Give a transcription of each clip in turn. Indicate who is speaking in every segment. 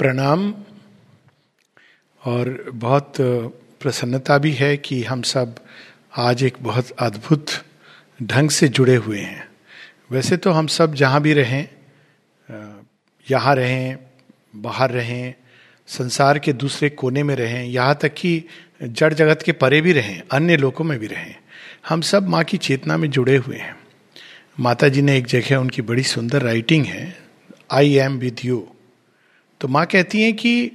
Speaker 1: प्रणाम। और बहुत प्रसन्नता भी है कि हम सब आज एक बहुत अद्भुत ढंग से जुड़े हुए हैं। वैसे तो हम सब जहाँ भी रहें यहाँ रहें, बाहर रहें, संसार के दूसरे कोने में रहें, यहाँ तक कि जड़ जगत के परे भी रहें, अन्य लोगों में भी रहें, हम सब माँ की चेतना में जुड़े हुए हैं। माता जी ने एक जगह उनकी बड़ी सुंदर राइटिंग है आई एम विद यू तो माँ कहती हैं कि,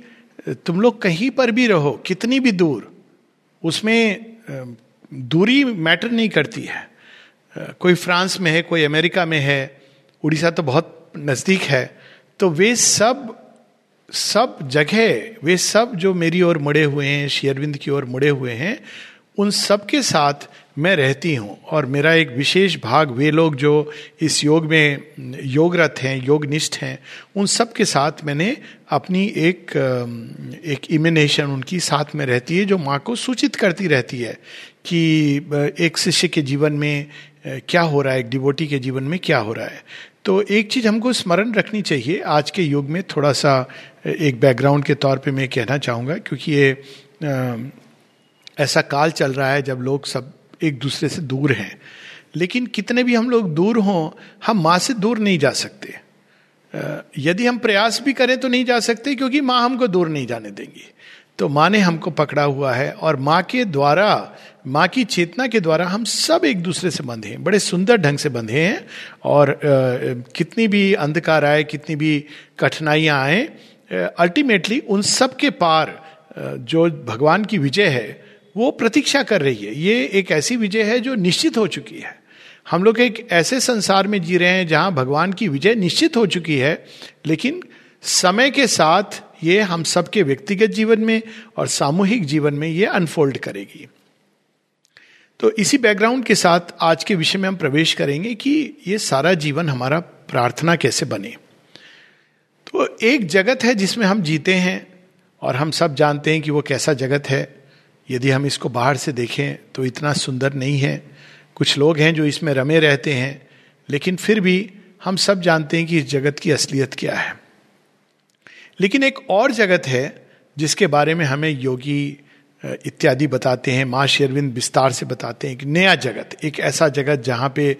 Speaker 1: तुम लोग कहीं पर भी रहो, कितनी भी दूर, उसमें दूरी मैटर नहीं करती है। कोई फ्रांस में है, कोई अमेरिका में है, उड़ीसा तो बहुत नज़दीक है तो वे सब सब जगह, वे सब जो मेरी ओर मुड़े हुए हैं शेयरविंद की ओर मुड़े हुए हैं, उन सब के साथ मैं रहती हूँ और मेरा एक विशेष भाग वे लोग जो इस योग में योगरत हैं, योगनिष्ठ हैं, उन सब के साथ मैंने अपनी एक एक इमिनेशन उनकी साथ में रहती है जो माँ को सूचित करती रहती है कि एक शिष्य के जीवन में क्या हो रहा है, एक डिवोटी के जीवन में क्या हो रहा है। तो एक चीज़ हमको स्मरण रखनी चाहिए। आज के युग में थोड़ा सा एक बैकग्राउंड के तौर पे मैं कहना चाहूँगा, क्योंकि ये ऐसा काल चल रहा है जब लोग सब एक दूसरे से दूर हैं। लेकिन कितने भी हम लोग दूर हों, हम माँ से दूर नहीं जा सकते। यदि हम प्रयास भी करें तो नहीं जा सकते, क्योंकि माँ हमको दूर नहीं जाने देंगी। तो माँ ने हमको पकड़ा हुआ है और माँ के द्वारा, माँ की चेतना के द्वारा हम सब एक दूसरे से बंधे हैं। बड़े सुंदर ढंग से बंधे हैं और कितनी भी अंधकार आए, कितनी भी कठिनाइयाँ आए अल्टीमेटली उन सब के पार जो भगवान की विजय है वो प्रतीक्षा कर रही है। ये एक ऐसी विजय है जो निश्चित हो चुकी है। हम लोग एक ऐसे संसार में जी रहे हैं जहाँ भगवान की विजय निश्चित हो चुकी है, लेकिन समय के साथ ये हम सबके व्यक्तिगत जीवन में और सामूहिक जीवन में ये अनफोल्ड करेगी। तो इसी बैकग्राउंड के साथ आज के विषय में हम प्रवेश करेंगे कि ये सारा जीवन हमारा प्रार्थना कैसे बने। तो एक जगत है जिसमें हम जीते हैं और हम सब जानते हैं कि वो कैसा जगत है। यदि हम इसको बाहर से देखें तो इतना सुंदर नहीं है। कुछ लोग हैं जो इसमें रमे रहते हैं, लेकिन फिर भी हम सब जानते हैं कि इस जगत की असलियत क्या है। लेकिन एक और जगत है, जिसके बारे में हमें योगी इत्यादि बताते हैं, माँ शेरविंद विस्तार से बताते हैं एक नया जगत, एक ऐसा जगत जहाँ पे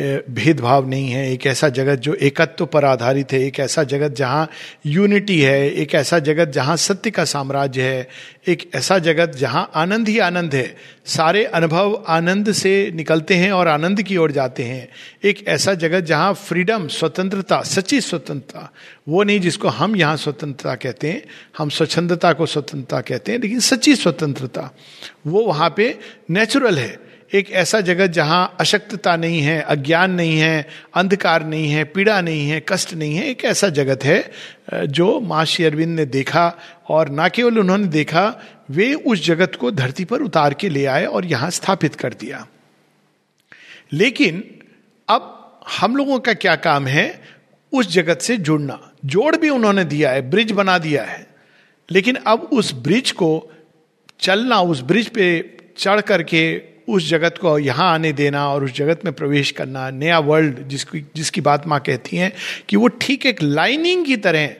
Speaker 1: भेदभाव नहीं है, एक ऐसा जगत जो एकत्व पर आधारित है, एक ऐसा जगत जहाँ यूनिटी है, एक ऐसा जगत जहाँ सत्य का साम्राज्य है, एक ऐसा जगत जहाँ आनंद ही आनंद है। सारे अनुभव आनंद से निकलते हैं और आनंद की ओर जाते हैं। एक ऐसा जगत जहाँ फ्रीडम स्वतंत्रता, सच्ची स्वतंत्रता, वो नहीं जिसको हम यहाँ स्वतंत्रता कहते हैं, हम स्वच्छंदता को स्वतंत्रता कहते हैं, लेकिन सच्ची स्वतंत्रता, वो वहाँ पे नेचुरल है। एक ऐसा जगत जहाँ अशक्तता नहीं है, अज्ञान नहीं है, अंधकार नहीं है, पीड़ा नहीं है, कष्ट नहीं है, एक ऐसा जगत है जो माँ श्री अरविंद ने देखा और ना केवल उन्होंने देखा, वे उस जगत को धरती पर उतार के ले आए और यहाँ स्थापित कर दिया। लेकिन अब हम लोगों का क्या काम है? उस जगत से जुड़ना। जोड़ भी उन्होंने दिया है, ब्रिज बना दिया है। लेकिन अब उस ब्रिज को चलना, उस ब्रिज पे चढ़ करके उस जगत को यहाँ आने देना और उस जगत में प्रवेश करना, नया वर्ल्ड जिसकी जिसकी बात माँ कहती हैं, कि वो ठीक एक लाइनिंग की तरह,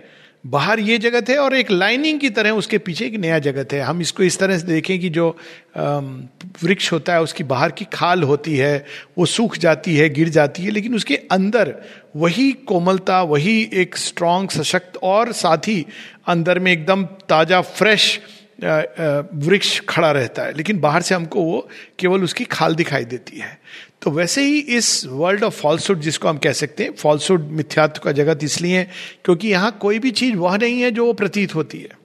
Speaker 1: बाहर ये जगत है और एक लाइनिंग की तरह उसके पीछे एक नया जगत है। हम इसको इस तरह से देखें कि जो वृक्ष होता है, उसकी बाहर की खाल होती है, वो सूख जाती है, गिर जाती है, लेकिन उसके अंदर वही कोमलता, वही एक स्ट्रांग सशक्त और साथ ही अंदर में एकदम ताज़ा फ्रेश वृक्ष खड़ा रहता है, लेकिन बाहर से हमको वो केवल उसकी खाल दिखाई देती है। तो वैसे ही इस वर्ल्ड ऑफ़ फॉल्सुड जिसको हम कह सकते हैं फॉल्सुड मिथ्यात्व का जगत इसलिए क्योंकि यहाँ कोई भी चीज़ वह नहीं है जो वो प्रतीत होती है।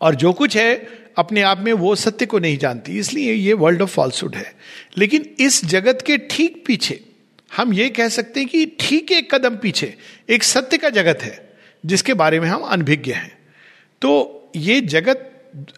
Speaker 1: और जो कुछ है, अपने आप में वो सत्य को नहीं जानती, इसलिए ये वर्ल्ड ऑफ़ फॉल्सुड है। लेकिन इस जगत के ठीक पीछे, हम ये कह सकते हैं कि ठीक एक कदम पीछे, एक सत्य का जगत है, जिसके बारे में हम अनभिज्ञ हैं। तो ये जगत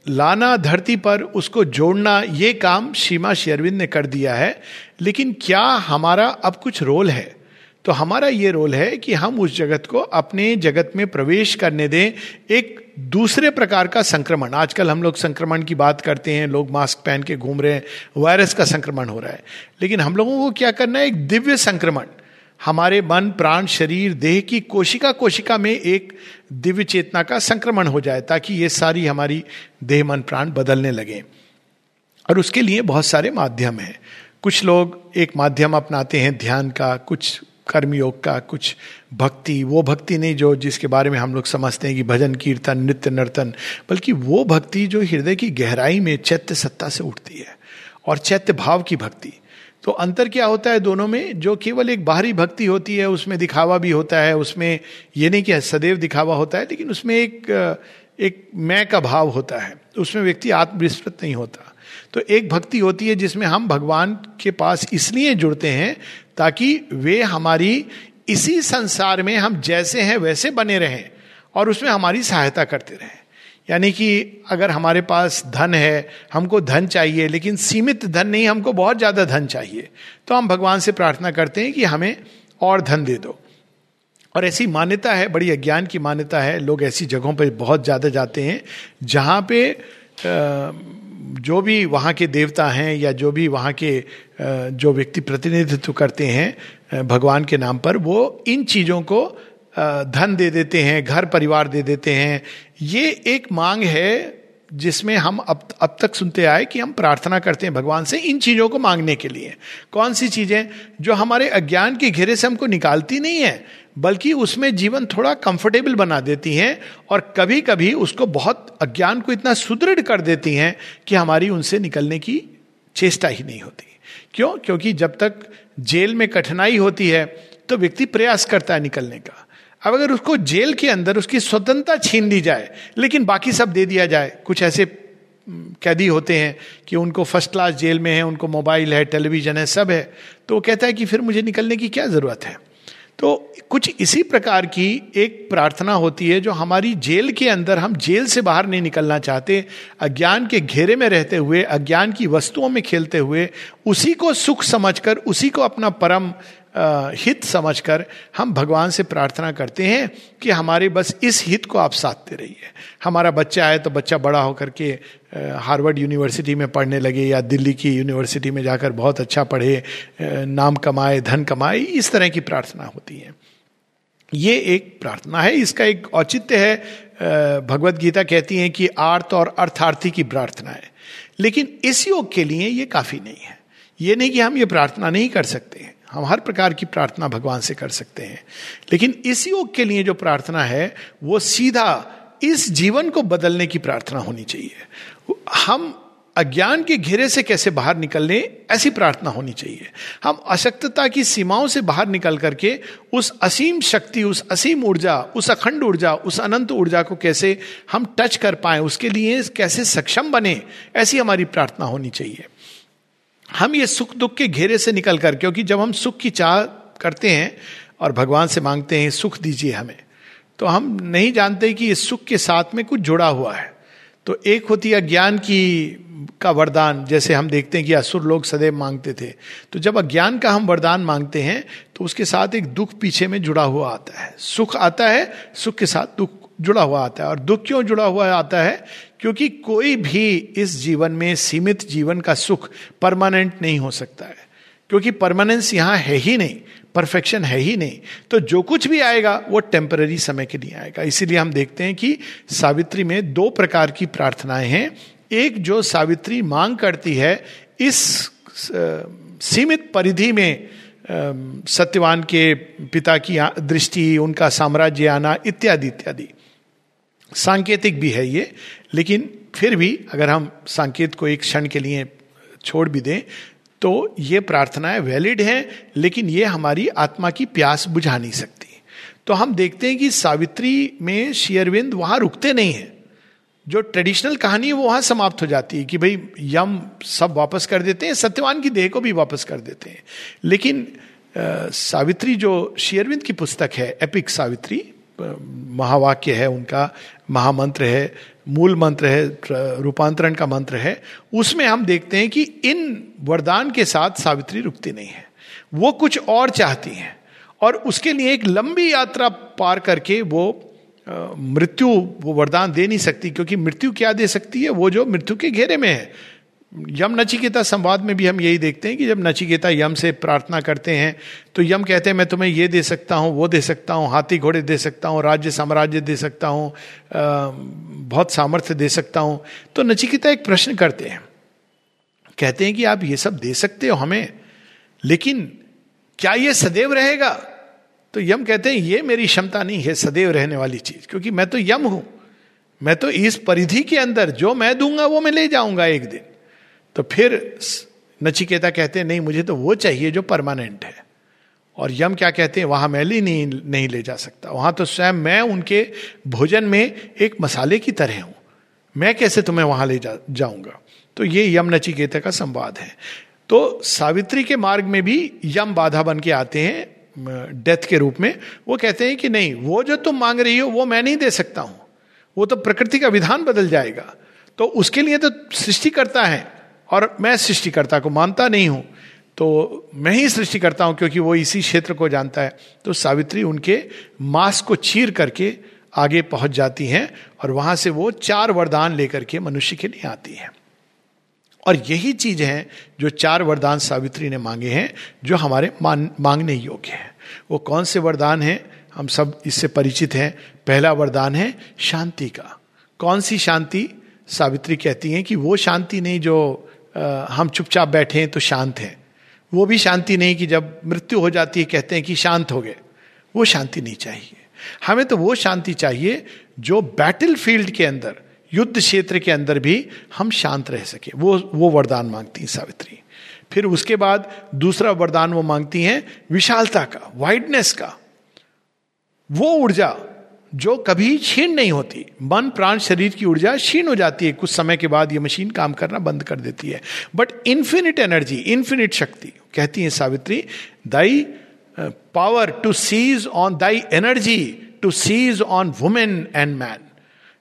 Speaker 1: लाना धरती पर उसको जोड़ना, ये काम सीमा शेरविंद ने कर दिया है, लेकिन क्या हमारा अब कुछ रोल है? तो हमारा ये रोल है कि हम उस जगत को अपने जगत में प्रवेश करने दें, एक दूसरे प्रकार का संक्रमण। आजकल हम लोग संक्रमण की बात करते हैं, लोग मास्क पहन के घूम रहे हैं, वायरस का संक्रमण हो रहा है। लेकिन हम लोगों को क्या करना है? एक दिव्य संक्रमण। हमारे मन, प्राण, शरीर, देह की कोशिका कोशिका में एक दिव्य चेतना का संक्रमण हो जाए ताकि ये सारी हमारी देह, मन, प्राण बदलने लगे। और उसके लिए बहुत सारे माध्यम हैं। कुछ लोग एक माध्यम अपनाते हैं ध्यान का, कुछ कर्मयोग का, कुछ भक्ति, वो भक्ति नहीं जो जिसके बारे में हम लोग समझते हैं कि भजन, कीर्तन, नृत्य नर्तन, बल्कि वो भक्ति जो हृदय की गहराई में चैत्य सत्ता से उठती है और चैत्य भाव की भक्ति। तो अंतर क्या होता है दोनों में? जो केवल एक बाहरी भक्ति होती है, उसमें दिखावा भी होता है, उसमें ये नहीं कि सदैव दिखावा होता है, लेकिन उसमें एक एक मैं का भाव होता है। उसमें व्यक्ति आत्मविस्मृत नहीं होता। तो एक भक्ति होती है जिसमें हम भगवान के पास इसलिए जुड़ते हैं ताकि वे हमारी इसी संसार में हम जैसे हैं, वैसे बने रहें और उसमें हमारी सहायता करते रहें। यानी कि अगर हमारे पास धन है, हमको धन चाहिए, लेकिन सीमित धन नहीं, हमको बहुत ज़्यादा धन चाहिए तो हम भगवान से प्रार्थना करते हैं कि हमें और धन दे दो। और ऐसी मान्यता है, बड़ी अज्ञान की मान्यता है, लोग ऐसी जगहों पर बहुत ज़्यादा जाते हैं, जहाँ पे जो भी वहाँ के देवता हैं या जो भी वहाँ के जो व्यक्ति प्रतिनिधित्व करते हैं भगवान के नाम पर, वो इन चीज़ों को धन दे देते हैं, घर परिवार दे देते हैं। ये एक मांग है जिसमें हम अब अब तक सुनते आए कि हम प्रार्थना करते हैं भगवान से इन चीज़ों को मांगने के लिए। कौन सी चीज़ें जो हमारे अज्ञान के घेरे से हमको निकालती नहीं है, बल्कि उसमें जीवन थोड़ा कंफर्टेबल बना देती हैं और कभी कभी उसको बहुत अज्ञान को इतना सुदृढ़ कर देती हैं कि हमारी उनसे निकलने की चेष्टा ही नहीं होती। क्यों? क्योंकि जब तक जेल में कठिनाई होती है तो व्यक्ति प्रयास करता है निकलने का। अब अगर उसको जेल के अंदर उसकी स्वतंत्रता छीन ली जाए, लेकिन बाकी सब दे दिया जाए, कुछ ऐसे कैदी होते हैं कि उनको फ़र्स्ट क्लास जेल में है, उनको मोबाइल है टेलीविज़न है, सब है तो वो कहता है कि फिर मुझे निकलने की क्या ज़रूरत है? तो कुछ इसी प्रकार की एक प्रार्थना होती है जो हमारी जेल के अंदर हम जेल से बाहर नहीं निकलना चाहते। अज्ञान के घेरे में रहते हुए, अज्ञान की वस्तुओं में खेलते हुए, उसी को सुख समझकर, उसी को अपना परम हित समझकर हम भगवान से प्रार्थना करते हैं कि हमारे बस इस हित को आप साधते रहिए। हमारा बच्चा आए तो बच्चा बड़ा होकर के हार्वर्ड यूनिवर्सिटी में पढ़ने लगे या दिल्ली की यूनिवर्सिटी में जाकर बहुत अच्छा पढ़े नाम कमाए, धन कमाए, इस तरह की प्रार्थना होती है। ये एक प्रार्थना है। इसका एक औचित्य है। भगवत गीता कहती है कि आर्थ और अर्थार्थी की प्रार्थना है। लेकिन इस योग के लिए ये काफ़ी नहीं है। ये नहीं कि हम ये प्रार्थना नहीं कर सकते हैं। हम हर प्रकार की प्रार्थना भगवान से कर सकते हैं। लेकिन इस योग के लिए जो प्रार्थना है, वो सीधा इस जीवन को बदलने की प्रार्थना होनी चाहिए। हम अज्ञान के घेरे से कैसे बाहर निकलने ऐसी प्रार्थना होनी चाहिए। हम अशक्तता की सीमाओं से बाहर निकल करके उस असीम शक्ति, उस असीम ऊर्जा, उस अखंड ऊर्जा, उस अनंत ऊर्जा को कैसे हम टच कर पाए, उसके लिए कैसे सक्षम बने, ऐसी हमारी प्रार्थना होनी चाहिए। हम ये सुख दुख के घेरे से निकल कर, क्योंकि जब हम सुख की चाह करते हैं और भगवान से मांगते हैं, सुख दीजिए हमें तो हम नहीं जानते कि इस सुख के साथ में कुछ जुड़ा हुआ है। तो एक होती है ज्ञान की, का वरदान, जैसे हम देखते हैं कि असुर लोग सदैव मांगते थे। तो जब अज्ञान का हम वरदान मांगते हैं तो उसके साथ एक दुख पीछे में जुड़ा हुआ आता है। सुख आता है, सुख के साथ दुख जुड़ा हुआ आता है और दुख क्यों जुड़ा हुआ आता है? क्योंकि कोई भी इस जीवन में सीमित जीवन का सुख परमानेंट नहीं हो सकता है। क्योंकि परमानेंस यहाँ है ही नहीं, परफेक्शन है ही नहीं। तो जो कुछ भी आएगा, वो टेम्पररी समय के लिए आएगा। इसीलिए हम देखते हैं कि सावित्री में दो प्रकार की प्रार्थनाएँ हैं। एक जो सावित्री मांग करती है, इस सीमित परिधि में सत्यवान के पिता की दृष्टि, उनका साम्राज्य आना, इत्यादि इत्यादि। सांकेतिक भी है ये लेकिन फिर भी अगर हम सांकेत को एक क्षण के लिए छोड़ भी दें तो ये प्रार्थनाएँ वैलिड हैं लेकिन ये हमारी आत्मा की प्यास बुझा नहीं सकती। तो हम देखते हैं कि सावित्री में शेयरविंद वहाँ रुकते नहीं हैं। जो ट्रेडिशनल कहानी है वो वहाँ समाप्त हो जाती है कि भाई यम सब वापस कर देते हैं सत्यवान की देह को भी वापस कर देते हैं। लेकिन आ, सावित्री जो शेयरविंद की पुस्तक है एपिक सावित्री महावाक्य है, उनका महामंत्र है, मूल मंत्र है, रूपांतरण का मंत्र है, उसमें हम देखते हैं कि इन वरदान के साथ सावित्री रुकती नहीं है। वो कुछ और चाहती हैं और उसके लिए एक लंबी यात्रा पार करके वो मृत्यु, वो वरदान दे नहीं सकती, क्योंकि मृत्यु क्या दे सकती है? वो जो मृत्यु के घेरे में है। यम नचिकेता संवाद में भी हम यही देखते हैं कि जब नचिकेता यम से प्रार्थना करते हैं तो यम कहते हैं, मैं तुम्हें ये दे सकता हूँ, वो दे सकता हूँ, हाथी घोड़े दे सकता हूँ, राज्य साम्राज्य दे सकता हूँ बहुत सामर्थ्य दे सकता हूँ। तो नचिकेता एक प्रश्न करते हैं। कहते हैं कि आप ये सब दे सकते हो हमें, लेकिन क्या ये सदैव रहेगा? तो यम कहते हैं, ये मेरी क्षमता नहीं है सदैव रहने वाली चीज़, क्योंकि मैं तो यम हूँ। मैं तो इस परिधि के अंदर, जो मैं दूँगा, वो मैं ले जाऊँगा एक दिन। तो फिर नचिकेता कहते हैं, नहीं, मुझे तो वो चाहिए जो परमानेंट है। और यम क्या कहते हैं, वहाँ मैं ली नहीं नहीं ले जा सकता। वहाँ तो स्वयं मैं उनके भोजन में एक मसाले की तरह हूँ। मैं कैसे तुम्हें वहाँ ले जा, जाऊँगा? तो ये यम नचिकेता का संवाद है। तो सावित्री के मार्ग में भी यम बाधा बन के आते हैं, डेथ के रूप में। वो कहते हैं कि नहीं, वो जो तुम मांग रही हो, वो मैं नहीं दे सकता हूँ। वो तो प्रकृति का विधान बदल जाएगा। तो उसके लिए तो सृष्टि करता है। और मैं सृष्टिकर्ता को मानता नहीं हूँ तो मैं ही सृष्टि करता हूँ, क्योंकि वो इसी क्षेत्र को जानता है। तो सावित्री उनके मांस को चीर करके आगे पहुँच जाती हैं और वहाँ से वो चार वरदान लेकर के मनुष्य के लिए आती हैं। और यही चीज़ है जो चार वरदान सावित्री ने मांगे हैं, जो हमारे मान, मांगने योग्य हैं। वो कौन से वरदान हैं? हम सब इससे परिचित हैं। पहला वरदान है शांति का। कौन सी शांति? सावित्री कहती हैं कि वो शांति नहीं जो हम चुपचाप बैठे हैं तो शांत हैं। वो भी शांति नहीं कि जब मृत्यु हो जाती है, कहते हैं कि शांत हो गए। वो शांति नहीं चाहिए। हमें तो वो शांति चाहिए जो बैटल फ़ील्ड के अंदर, युद्ध क्षेत्र के अंदर भी हम शांत रह सके। वो वो वरदान मांगती हैं सावित्री। फिर उसके बाद दूसरा वरदान वो मांगती हैं, विशालता का वाइडनेस का। वो ऊर्जा जो कभी क्षीण नहीं होती। मन, प्राण, शरीर की ऊर्जा क्षीण हो जाती है। कुछ समय के बाद ये मशीन काम करना बंद कर देती है। बट इंफिनिट एनर्जी इन्फिनिट शक्ति, कहती है Savitri thy power to seize on thy energy to seize on women and man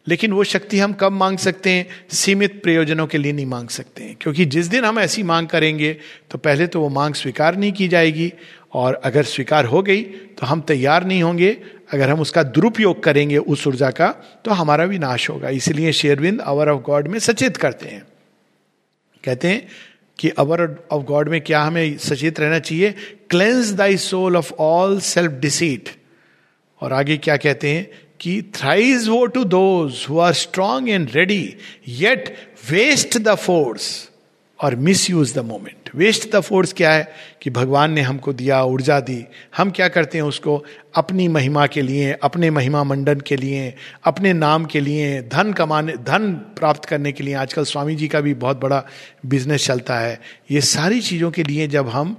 Speaker 1: लेकिन वो शक्ति हम कब मांग सकते हैं? सीमित प्रयोजनों के लिए नहीं मांग सकते हैं। क्योंकि जिस दिन हम ऐसी मांग करेंगे तो पहले तो वो मांग स्वीकार नहीं की जाएगी। और अगर स्वीकार हो गई तो हम तैयार नहीं होंगे। अगर हम उसका दुरुपयोग करेंगे उस ऊर्जा का तो हमारा भी नाश होगा। इसलिए शेरविंद अवर ऑफ़ गॉड में सचेत करते हैं। कहते हैं कि अवर ऑफ़ गॉड में क्या हमें सचेत रहना चाहिए? Cleanse thy soul of all self deceit और आगे क्या कहते हैं? कि thrice woe to those who are strong and ready yet waste the force और misuse the moment waste the force क्या है? कि भगवान ने हमको दिया, ऊर्जा दी। हम क्या करते हैं उसको? अपनी महिमा के लिए, अपने महिमा मंडन के लिए, अपने नाम के लिए, धन कमाने, धन प्राप्त करने के लिए। आजकल स्वामी जी का भी बहुत बड़ा बिज़नेस चलता है। ये सारी चीज़ों के लिए जब हम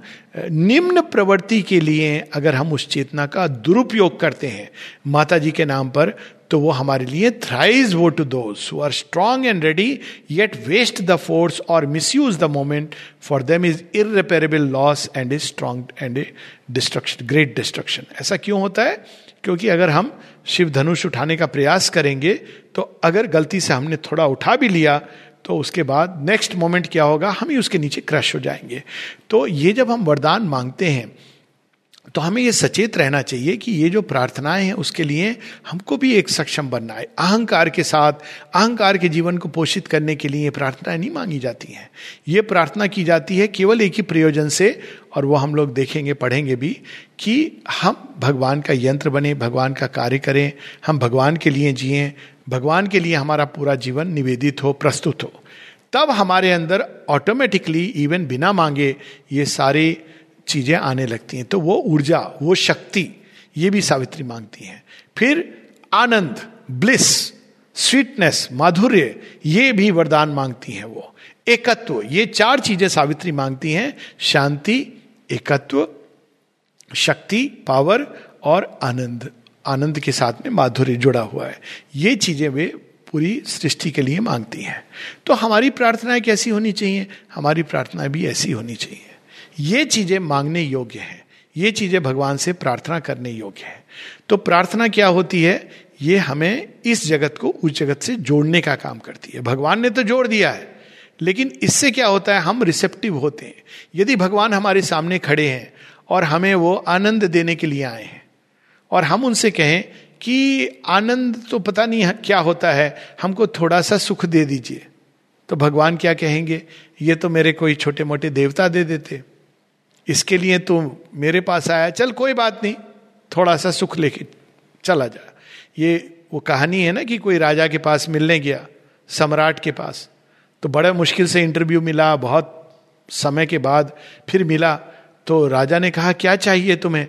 Speaker 1: निम्न प्रवृत्ति के लिए अगर हम उस चेतना का दुरुपयोग करते हैं माता जी के नाम पर तो वो हमारे लिए thrice woe to those who are strong and ready yet waste the force और misuse the moment for them is irreparable loss and is strong and a destruction great destruction ऐसा क्यों होता है? क्योंकि अगर हम शिव धनुष उठाने का प्रयास करेंगे तो अगर गलती से हमने थोड़ा उठा भी लिया तो उसके बाद नेक्स्ट मोमेंट क्या होगा? हम ही उसके नीचे क्रश हो जाएँगे। तो ये जब हम वरदान मांगते हैं तो हमें ये सचेत रहना चाहिए कि ये जो प्रार्थनाएँ हैं, उसके लिए हमको भी एक सक्षम बनना है। अहंकार के साथ, अहंकार के जीवन को पोषित करने के लिए प्रार्थनाएँ नहीं मांगी जाती हैं। ये प्रार्थना की जाती है केवल एक ही प्रयोजन से, और वो हम लोग देखेंगे, पढ़ेंगे भी कि हम भगवान का यंत्र बने, भगवान का कार्य करें, हम भगवान के लिए जिए, भगवान के लिए हमारा पूरा जीवन निवेदित हो, प्रस्तुत हो। तब हमारे अंदर ऑटोमेटिकली इवन बिना मांगे, ये सारे चीज़ें आने लगती हैं। तो वो ऊर्जा, वो शक्ति, ये भी सावित्री मांगती हैं। फिर आनंद, ब्लिस, स्वीटनेस, माधुर्य, ये भी वरदान मांगती हैं वो। एकत्व, ये चार चीज़ें सावित्री मांगती हैं। शांति, एकत्व, शक्ति, पावर और आनंद। आनंद के साथ में माधुर्य जुड़ा हुआ है। ये चीज़ें वे पूरी सृष्टि के लिए मांगती हैं। तो हमारी प्रार्थनाएँ कैसी होनी चाहिए? हमारी प्रार्थनाएँ भी ऐसी होनी चाहिए। ये चीज़ें मांगने योग्य है। ये चीज़ें भगवान से प्रार्थना करने योग्य है। तो प्रार्थना क्या होती है? ये हमें इस जगत को उस जगत से जोड़ने का काम करती है। भगवान ने तो जोड़ दिया है, लेकिन इससे क्या होता है? हम रिसेप्टिव होते हैं। यदि भगवान हमारे सामने खड़े हैं और हमें वो आनंद देने के लिए आए हैं, और हम उनसे कहें कि आनंद तो पता नहीं क्या होता है, हमको थोड़ा सा सुख दे दीजिए। तो भगवान क्या कहेंगे? ये तो मेरे कोई छोटे मोटे देवता दे देते। इसके लिए तू मेरे पास आया, चल कोई बात नहीं, थोड़ा सा सुख लेके चला जा। ये वो कहानी है ना कि कोई राजा के पास मिलने गया, सम्राट के पास तो बड़े मुश्किल से इंटरव्यू मिला, बहुत समय के बाद फिर मिला तो राजा ने कहा, क्या चाहिए तुम्हें?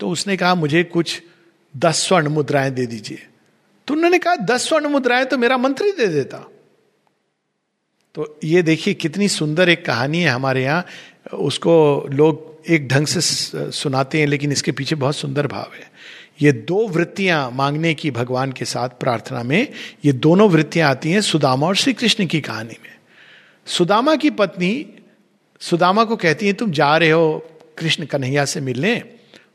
Speaker 1: तो उसने कहा, मुझे कुछ दस स्वर्ण मुद्राएँ दे दीजिए। तो उन्होंने कहा, दस स्वर्ण मुद्राएँ तो मेरा मंत्री दे देता। तो ये देखिए कितनी सुंदर एक कहानी है हमारे यहाँ उसको लोग एक ढंग से सुनाते हैं, लेकिन इसके पीछे बहुत सुंदर भाव है। ये दो वृत्तियाँ मांगने की भगवान के साथ प्रार्थना में, ये दोनों वृत्तियाँ आती हैं सुदामा और श्री कृष्ण की कहानी में। सुदामा की पत्नी, सुदामा को कहती है, तुम जा रहे हो कृष्ण कन्हैया से मिलने,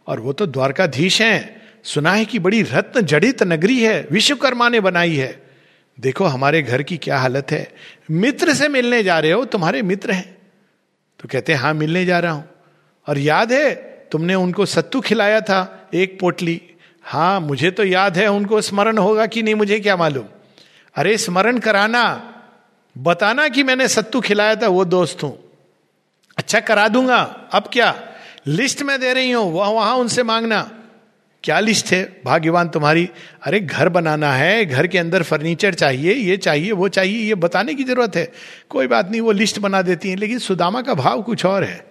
Speaker 1: और वो तो द्वारकाधीश हैं। सुना है कि बड़ी रत्न जड़ित नगरी है, विश्वकर्मा ने बनाई है। देखो, हमारे घर की क्या हालत है। मित्र से मिलने जा रहे हो, तुम्हारे मित्र हैं। तो कहते हैं हाँ मिलने जा रहा हूँ। और याद है, तुमने उनको सत्तू खिलाया था, एक पोटली। हाँ मुझे तो याद है, उनको स्मरण होगा कि नहीं, मुझे क्या मालूम? अरे, स्मरण कराना। बताना कि मैंने सत्तू खिलाया था, वो दोस्त हूँ। अच्छा करा दूँगा। अब क्या? लिस्ट में दे रही हूँ, वह वहाँ उनसे मांगना। क्या लिस्ट है? भाग्यवान तुम्हारी, अरे घर बनाना है, घर के अंदर फर्नीचर चाहिए, ये चाहिए, वो चाहिए, ये बताने की ज़रूरत है। कोई बात नहीं, वो लिस्ट बना देती है, लेकिन सुदामा का भाव कुछ और है।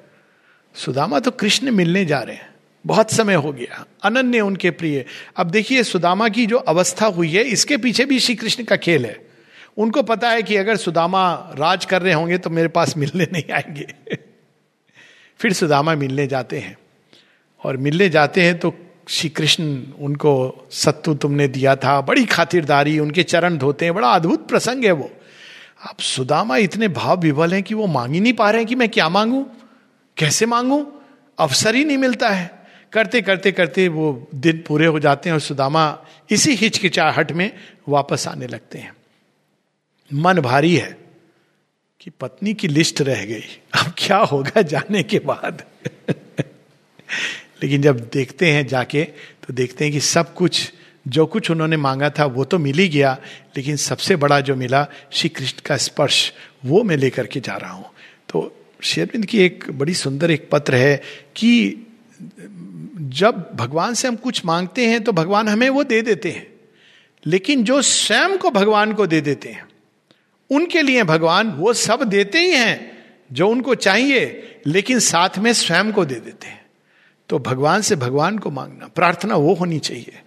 Speaker 1: सुदामा तो कृष्ण मिलने जा रहे हैं। बहुत समय हो गया, अनन्य उनके प्रिय। अब देखिए, सुदामा की जो अवस्था हुई है, इसके पीछे भी श्री कृष्ण का खेल है। उनको पता है कि अगर सुदामा राज कर रहे होंगे तो मेरे पास मिलने नहीं आएँगे। फिर सुदामा मिलने जाते हैं। और मिलने जाते हैं तो श्री कृष्ण उनको सत्तु तुमने दिया था, बड़ी खातिरदारी, उनके चरण धोते हैं, बड़ा अद्भुत प्रसंग है वो। अब सुदामा इतने भाव विवल हैं कि वो मांग ही नहीं पा रहे हैं कि मैं क्या मांगू? कैसे मांगू? अवसर ही नहीं मिलता है। करते करते करते वो दिन पूरे हो जाते हैं और सुदामा इसी हिचकिचाहट में वापस आने लगते हैं। मन भारी है कि पत्नी की लिस्ट रह गई। अब क्या होगा जाने के बाद? लेकिन जब देखते हैं जाके तो देखते हैं कि सब कुछ, जो कुछ उन्होंने मांगा था, वो तो मिल ही गया, लेकिन सबसे बड़ा जो मिला श्री कृष्ण का स्पर्श, वो मैं लेकर के जा रहा हूँ। तो शेरविंद की एक बड़ी सुंदर एक पत्र है कि जब भगवान से हम कुछ मांगते हैं तो भगवान हमें वो दे देते हैं। लेकिन जो स्वयं को भगवान को दे देते हैं, उनके लिए भगवान वो सब देते ही हैं, जो उनको चाहिए, लेकिन साथ में स्वयं को दे देते हैं। तो भगवान से भगवान को मांगना, प्रार्थना वो होनी चाहिए।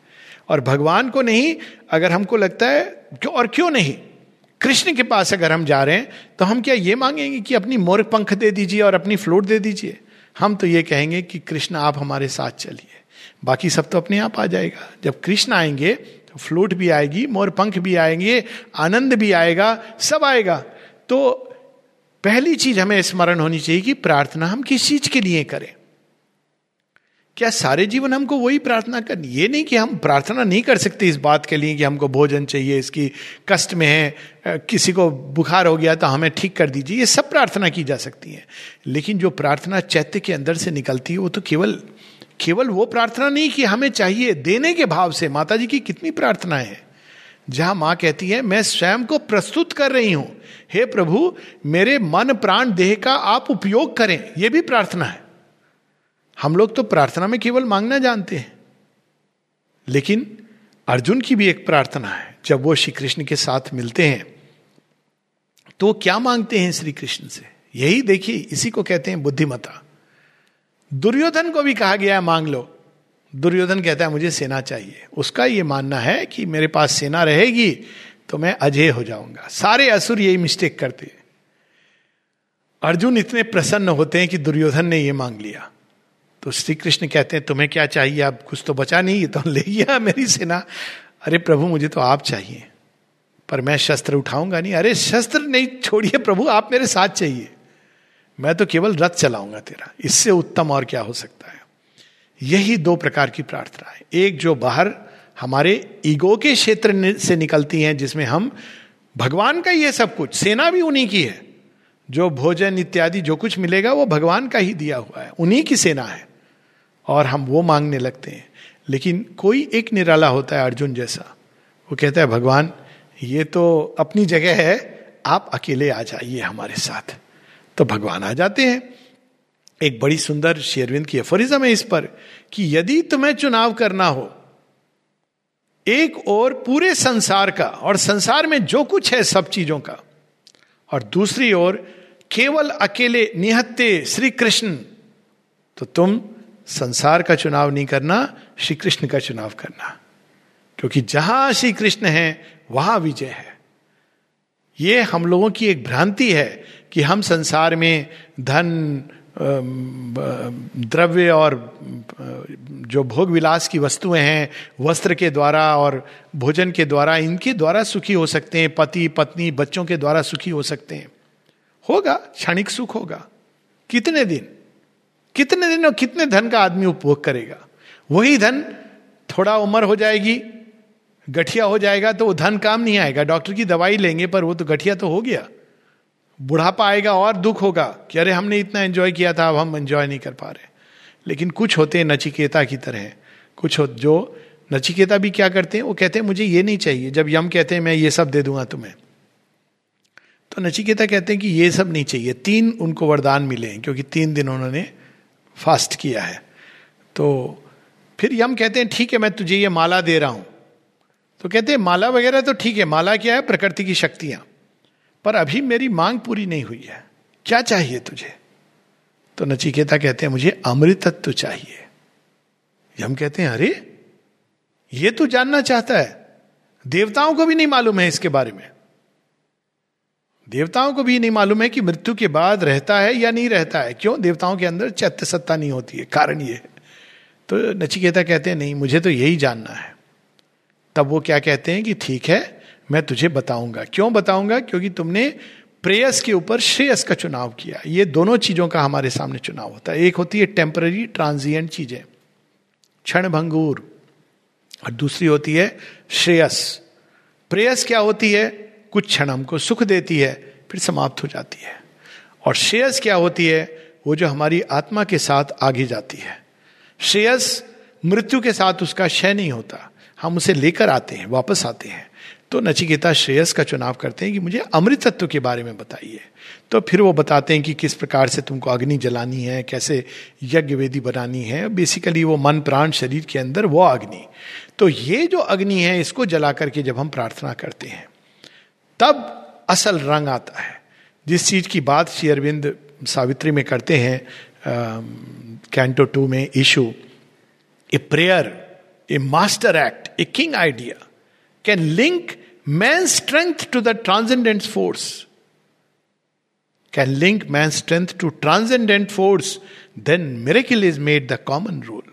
Speaker 1: और भगवान को नहीं, अगर हमको लगता है क्यों और क्यों नहीं? कृष्ण के पास अगर हम जा रहे हैं तो हम क्या ये मांगेंगे कि अपनी मोर पंख दे दीजिए और अपनी फ्लोट दे दीजिए? हम तो ये कहेंगे कि कृष्ण, आप हमारे साथ चलिए। बाकी सब तो अपने आप आ जाएगा। जब कृष्ण आएँगे तो फ्लूट भी आएगी, मोर पंख भी आएँगे, आनंद भी आएगा, सब आएगा। तो पहली चीज़ हमें स्मरण होनी चाहिए कि प्रार्थना हम किस चीज़ के लिए करें? क्या सारे जीवन हमको वही प्रार्थना करनी ये नहीं कि हम प्रार्थना नहीं कर सकते इस बात के लिए कि हमको भोजन चाहिए, इसकी कष्ट में है किसी को बुखार हो गया तो हमें ठीक कर दीजिए, ये सब प्रार्थना की जा सकती है। लेकिन जो प्रार्थना चैत्य के अंदर से निकलती है, वो तो केवल केवल वो प्रार्थना नहीं कि हमें चाहिए, देने के भाव से। माता जी की कितनी प्रार्थनाएँ हैं। जहाँ माँ कहती है, मैं स्वयं को प्रस्तुत कर रही हूँ। हे प्रभु, मेरे मन प्राण देह का आप उपयोग करें। यह भी प्रार्थना है। हम लोग तो प्रार्थना में केवल मांगना जानते हैं। लेकिन अर्जुन की भी एक प्रार्थना है, जब वो श्री कृष्ण के साथ मिलते हैं तो क्या मांगते हैं श्री कृष्ण से? यही देखिए, इसी को कहते हैं बुद्धिमता दुर्योधन को भी कहा गया है, मांग लो। दुर्योधन कहता है, मुझे सेना चाहिए। उसका ये मानना है कि मेरे पास सेना रहेगी तो मैं अजय हो जाऊँगा। सारे असुर यही मिस्टेक करते अर्जुन इतने प्रसन्न होते हैं कि दुर्योधन ने ये मांग लिया। तो श्री कृष्ण कहते हैं, तुम्हें क्या चाहिए? अब कुछ तो बचा नहीं तो ले गया मेरी सेना। अरे प्रभु, मुझे तो आप चाहिए। पर मैं शस्त्र उठाऊँगा नहीं। अरे शस्त्र नहीं, छोड़िए प्रभु, आप मेरे साथ चाहिए। मैं तो केवल रथ चलाऊँगा तेरा। इससे उत्तम और क्या हो सकता है? यही दो प्रकार की प्रार्थना है। एक जो बाहर हमारे ईगो के क्षेत्र से निकलती हैं, जिसमें हम भगवान का ये सब कुछ, सेना भी उन्हीं की है। जो भोजन इत्यादि जो कुछ मिलेगा, वो भगवान का ही दिया हुआ है। उन्हीं की सेना है। और हम वो मांगने लगते हैं। लेकिन कोई एक निराला होता है अर्जुन जैसा। वो कहता है, भगवान, ये तो अपनी जगह है। आप अकेले आ जाइए हमारे साथ। तो भगवान आ जाते हैं। एक बड़ी सुंदर शेरविंद की एफोरिज्म है इस पर कि यदि तुम्हें चुनाव करना हो, एक और पूरे संसार का और संसार में जो कुछ है सब चीज़ों का और दूसरी ओर, केवल अकेले निहत्ते श्री कृष्ण तो तुम संसार का चुनाव नहीं करना श्री कृष्ण का चुनाव करना। क्योंकि जहाँ श्री कृष्ण है, वहाँ विजय है। ये हम लोगों की एक भ्रांति है कि हम संसार में धन द्रव्य और जो भोग विलास की वस्तुएँ हैं, वस्त्र के द्वारा और भोजन के द्वारा, इनके द्वारा सुखी हो सकते हैं, पति, पत्नी, बच्चों के द्वारा सुखी हो सकते हैं। होगा, क्षणिक सुख होगा। कितने दिन? कितने दिन और कितने धन का आदमी उपभोग करेगा? वही धन थोड़ा उम्र हो जाएगी, गठिया हो जाएगा तो वो धन काम नहीं आएगा। डॉक्टर की दवाई लेंगे, पर वो तो गठिया तो हो गया। बुढ़ापा आएगा और दुख होगा कि अरे हमने इतना एंजॉय किया था, अब हम एंजॉय नहीं कर पा रहे। लेकिन कुछ होते हैं नचिकेता की तरह। कुछ हो जो नचिकेता भी क्या करते हैं, वो कहते हैं, मुझे ये नहीं चाहिए। जब यम कहते हैं, मैं ये सब दे दूँगा तुम्हें। तो नचिकेता कहते हैं कि ये सब नहीं चाहिए। तीन उनको वरदान मिले हैं, क्योंकि तीन दिन उन्होंने फास्ट किया है। तो फिर यम कहते हैं, ठीक है, मैं तुझे ये माला दे रहा हूँ। तो कहते हैं, माला वगैरह तो ठीक है, माला क्या है? प्रकृति की शक्तियाँ। पर अभी मेरी मांग पूरी नहीं हुई है। क्या चाहिए तुझे? तो नचिकेता कहते हैं, मुझे अमृतत्व चाहिए। हम कहते हैं, अरे, ये तू जानना चाहता है। देवताओं को भी नहीं मालूम है इसके बारे में। देवताओं को भी नहीं मालूम है कि मृत्यु के बाद रहता है या नहीं रहता है। क्यों? देवताओं के अंदर चैत्य सत्ता नहीं होती है। कारण ये तो नचिकेता कहते हैं, नहीं, मुझे तो यही जानना है। तब वो क्या कहते हैं कि, ठीक है मैं तुझे बताऊँगा। क्यों बताऊँगा? क्योंकि तुमने प्रेयस के ऊपर श्रेयस का चुनाव किया। ये दोनों चीज़ों का हमारे सामने चुनाव होता है। एक होती है टेम्पररी ट्रांजिएंट चीज़ें। क्षण भंगूर और दूसरी होती है श्रेयस। प्रेयस क्या होती है? कुछ क्षण हमको सुख देती है, फिर समाप्त हो जाती है। और श्रेयस क्या होती है? वो जो हमारी आत्मा के साथ आगे जाती है। श्रेयस मृत्यु के साथ उसका क्षय नहीं होता। हम उसे लेकर आते हैं, वापस आते हैं। तो नचिकेता श्रेयस का चुनाव करते हैं कि मुझे अमृत तत्व के बारे में बताइए। तो फिर वो बताते हैं कि किस प्रकार से तुमको अग्नि जलानी है, कैसे यज्ञ वेदी बनानी है। बेसिकली वो मन, प्राण, शरीर के अंदर वो अग्नि। तो ये जो अग्नि है, इसको जला करके जब हम प्रार्थना करते हैं, तब असल रंग आता है। जिस चीज़ की बात श्री अरविंद सावित्री में करते हैं कैंटो टू में issue a prayer, a master act, a king idea can link man's strength to the transcendent force. Can link man's strength to transcendent force, then miracle is made the common rule.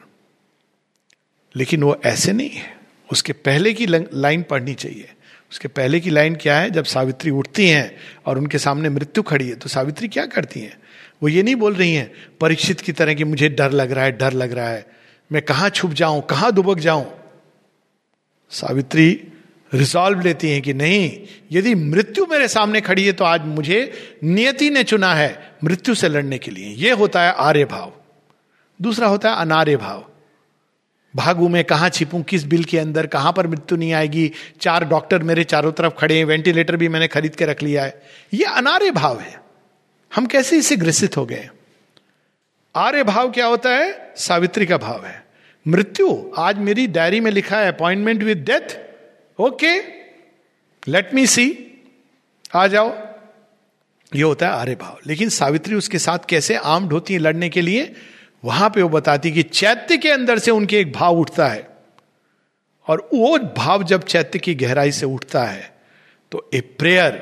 Speaker 1: लेकिन वो ऐसे नहीं है। उसके पहले की line पढ़नी चाहिए। उसके पहले की लाइन क्या है? जब सावित्री उठती हैं और उनके सामने मृत्यु खड़ी है तो सावित्री क्या करती हैं? वो ये नहीं बोल रही हैं परीक्षित की तरह कि मुझे डर लग रहा है डर लग रहा है। मैं कहाँ छुप जाऊँ? कहाँ दुबक जाऊँ? सावित्री रिजॉल्व लेती हैं कि नहीं, यदि मृत्यु मेरे सामने खड़ी है तो आज मुझे नियति ने चुना है मृत्यु से लड़ने के लिए। यह होता है आर्य भाव। दूसरा होता है अनार्य भाव। भागू में कहा छिपूं? किस बिल के अंदर? कहाँ पर मृत्यु नहीं आएगी? चार डॉक्टर मेरे चारों तरफ़ खड़े हैं, वेंटिलेटर भी मैंने खरीद के रख लिया है। यह अनार्य भाव है। हम कैसे इसे ग्रसित हो गए आर्य भाव क्या होता है? सावित्री का भाव है। मृत्यु, आज मेरी डायरी में लिखा है, appointment with death okay let me see आ जाओ. ये होता है आर्य भाव. लेकिन सावित्री उसके साथ कैसे आम होती है लड़ने के लिए? वहाँ पे वो बताती कि चैत्य के अंदर से उनके एक भाव उठता है। और वो भाव जब चैत्य की गहराई से उठता है तो a prayer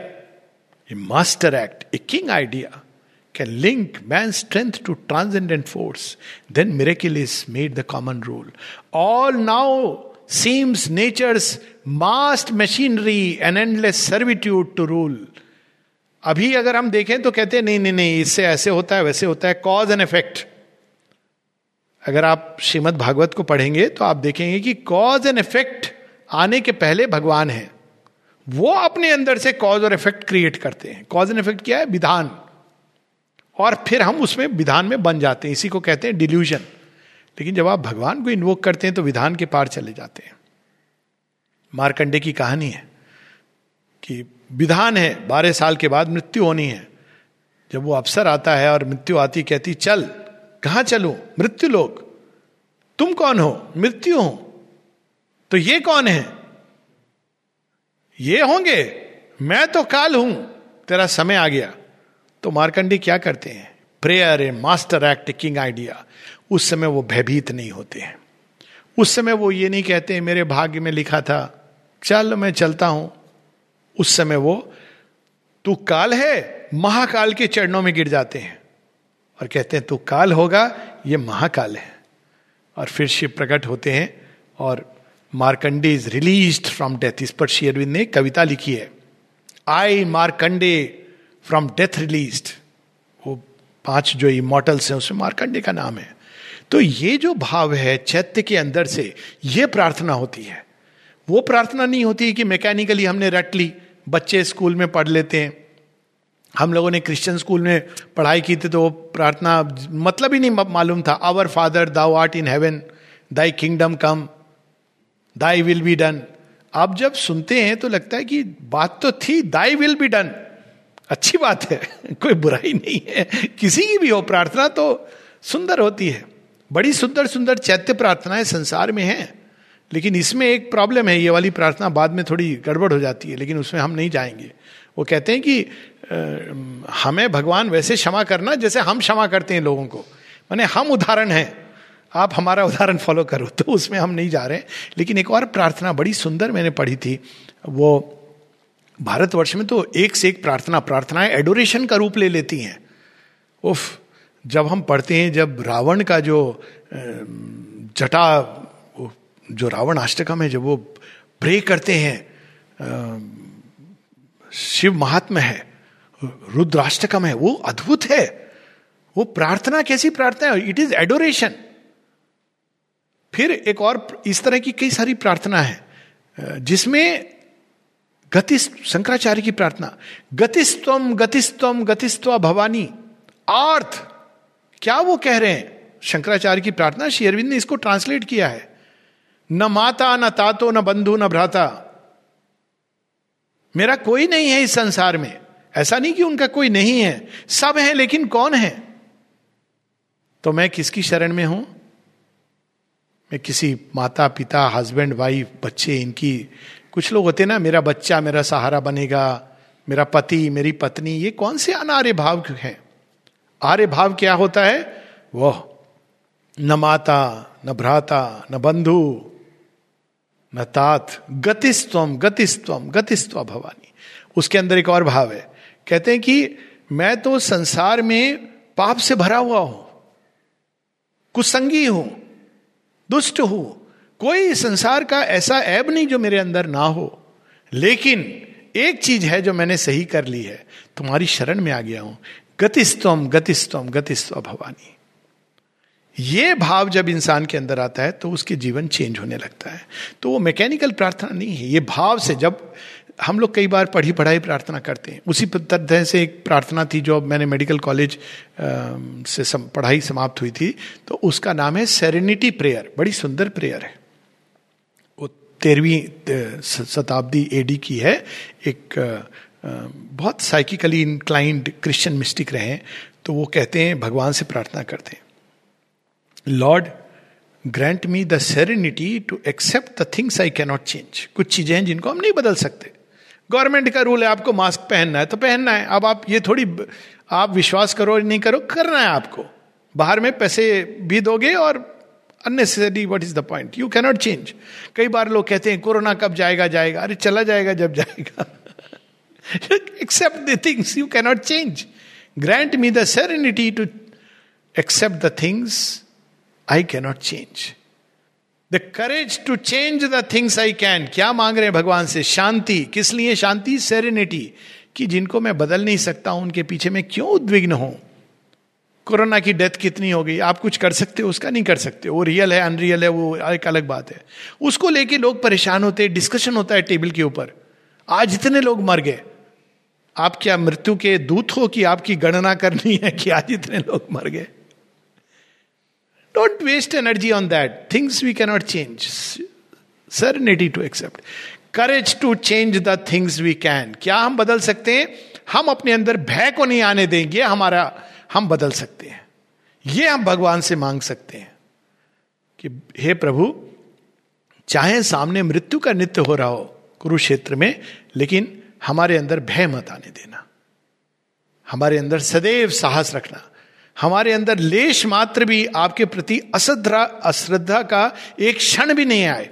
Speaker 1: a master act a king idea can link man strength to transcendent force then mere miracle is made the common rule all now seems nature's massed machinery an endless servitude to rule अभी अगर हम देखें तो कहते हैं, नहीं नहीं नहीं, इससे ऐसे होता है, वैसे होता है कॉज एंड इफ़ेक्ट अगर आप श्रीमद भागवत को पढ़ेंगे तो आप देखेंगे कि कॉज एंड इफ़ेक्ट आने के पहले भगवान है। वो अपने अंदर से कॉज और इफ़ेक्ट क्रिएट करते हैं। कॉज एंड इफ़ेक्ट क्या है? विधान। और फिर हम उसमें, विधान में बन जाते हैं। इसी को कहते हैं डिल्यूजन लेकिन जब आप भगवान को इन्वोक करते हैं तो विधान के पार चले जाते हैं। मारकंडे की कहानी है कि विधान है, बारह साल के बाद मृत्यु होनी है। जब वो अवसर आता है और मृत्यु आती कहती, चल, कहा चलू? मृत्यु लोग तुम कौन हो? मृत्यु हो। तो ये कौन है? ये होंगे। मैं तो काल हूँ। तेरा समय आ गया। तो मारकंडी क्या करते हैं? Prayer a master act king idea उस समय वो भयभीत नहीं होते हैं। उस समय वो ये नहीं कहते, मेरे भाग्य में लिखा था, चल मैं चलता हूँ। उस समय वो, तू काल है, महाकाल के चरणों में गिर जाते हैं। और कहते हैं, तू काल होगा, ये महाकाल है। और फिर शिव प्रकट होते हैं और Markandey is release from death इस पर श्री अरविंद ने कविता लिखी है। I Markandey from death release वो पाँच जो इमोटल्स हैं, उसमें मार्कंडे का नाम है। तो ये जो भाव है चैत्य के अंदर से, ये प्रार्थना होती है। वो प्रार्थना नहीं होती कि मैकेनिकली हमने रट ली, बच्चे स्कूल में पढ़ लेते हैं। हम लोगों ने क्रिश्चियन स्कूल में पढ़ाई की थी तो वो प्रार्थना मतलब ही नहीं मालूम था our father thou art in heaven thy kingdom come thy will be done आप जब सुनते हैं तो लगता है कि बात तो थी दाई विल बी डन अच्छी बात है, कोई बुराई नहीं है। किसी की भी हो, प्रार्थना तो सुंदर होती है। बड़ी सुंदर सुंदर चैत्य प्रार्थनाएँ संसार में हैं लेकिन इसमें एक प्रॉब्लम है ये वाली प्रार्थना बाद में थोड़ी गड़बड़ हो जाती है लेकिन उसमें हम नहीं जाएँगे। वो कहते हैं कि आ, हमें भगवान वैसे क्षमा करना जैसे हम क्षमा करते हैं लोगों को। माने हम उदाहरण हैं आप हमारा उदाहरण फॉलो करो तो उसमें हम नहीं जा रहे हैं। लेकिन एक और प्रार्थना बड़ी सुंदर मैंने पढ़ी थी वो भारतवर्ष में तो एक से एक प्रार्थना प्रार्थनाएँ एडोरेशन का रूप ले लेती हैं। उफ जब हम पढ़ते हैं, जब रावण का जो जटा जो रावण अष्टकम है, जब वो प्रे करते हैं शिव महात्मा है रुद्राष्टकम है, वो अद्भुत है। वो प्रार्थना कैसी प्रार्थना है? इट इज़ एडोरेशन फिर एक और इस तरह की कई सारी प्रार्थना है जिसमें गति शंकराचार्य की प्रार्थना गतिस्तम गतिस्तम गतिस्व भवानी, आर्थ। क्या वो कह रहे हैं? शंकराचार्य की प्रार्थना, श्री अरविंद ने इसको ट्रांसलेट किया है। न माता, न तातो, न बंधु, न भ्राता। मेरा कोई नहीं है इस संसार में। ऐसा नहीं कि उनका कोई नहीं है। सब है, लेकिन कौन है? तो मैं किसकी शरण में हूँ? मैं किसी माता, पिता हस्बैंड वाइफ बच्चे, इनकी कुछ लोग होते ना, मेरा बच्चा, मेरा सहारा बनेगा, मेरा पति, मेरी पत्नी, ये कौन से अनार्य भाव हैं? आर्य भाव क्या होता है? वह न माता, न भ्राता, न बंधु, न तात गतिस्वम गतिस्वम गतिस्व भवानी। उसके अंदर एक और भाव है। कहते हैं कि मैं तो संसार में पाप से भरा हुआ हूँ, कुसंगी हूँ, दुष्ट हूँ। कोई संसार का ऐसा ऐब नहीं जो मेरे अंदर ना हो। लेकिन एक चीज़ है जो मैंने सही कर ली है, तुम्हारी शरण में आ गया हूँ। गतिस्तम गतिस्तम गतिस्व भवानी। ये भाव जब इंसान के अंदर आता है तो उसके जीवन चेंज होने लगता है। तो वो मैकेनिकल प्रार्थना नहीं है। ये भाव से जब हम लोग कई बार पढ़ी पढ़ाई प्रार्थना करते हैं उसी तरह से एक प्रार्थना थी जो मैंने मेडिकल कॉलेज से सम, पढ़ाई समाप्त हुई थी तो उसका नाम है सेरेनिटी प्रेयर बड़ी सुंदर प्रेयर है। वो तेरहवीं शताब्दी एडी की है। एक बहुत साइकिकली इंक्लाइंड क्रिश्चियन मिस्टिक रहे हैं तो वो कहते हैं, भगवान से प्रार्थना करते हैं। Lord grant me the serenity to accept the things I cannot change कुछ चीज़ें हैं जिनको हम नहीं बदल सकते। गवर्नमेंट का रूल है, आपको मास्क पहनना है तो पहनना है। अब आप ये थोड़ी आप विश्वास करो नहीं करो, करना है आपको। बाहर में पैसे भी दोगे और unnecessary what is the point you cannot change कई बार लोग कहते हैं, कोरोना कब जाएगा जाएगा। अरे, चला जाएगा जब जाएगा। accept the things you cannot change. Grant me the serenity to accept the things I cannot change. The courage to change the things I can क्या मांग रहे हैं भगवान से? शांति. किस लिए? शांति सेरेनिटी कि जिनको मैं बदल नहीं सकता हूँ, उनके पीछे मैं क्यों उद्विग्न हूँ? कोरोना की डेथ कितनी हो गई? आप कुछ कर सकते हो, उसका नहीं कर सकते वो रियल है अनरियल है, वो एक अलग बात है। उसको लेके लोग परेशान होते डिस्कशन होता है टेबल के ऊपर। आज इतने लोग मर गए। आप क्या मृत्यु के दूत हो कि आपकी गणना करनी है कि आज इतने लोग मर गए? Don't waste energy on that things we cannot change serenity to accept courage to change the things we can क्या हम बदल सकते हैं? हम अपने अंदर भय को नहीं आने देंगे, हमारा, हम बदल सकते हैं। ये हम भगवान से मांग सकते हैं कि, हे प्रभु, चाहे सामने मृत्यु का नित्य हो रहा हो कुरुक्षेत्र में, लेकिन हमारे अंदर भय मत आने देना। हमारे अंदर सदैव साहस रखना। हमारे अंदर लेश मात्र भी आपके प्रति अश्रद्धा अश्रद्धा का एक क्षण भी नहीं आए।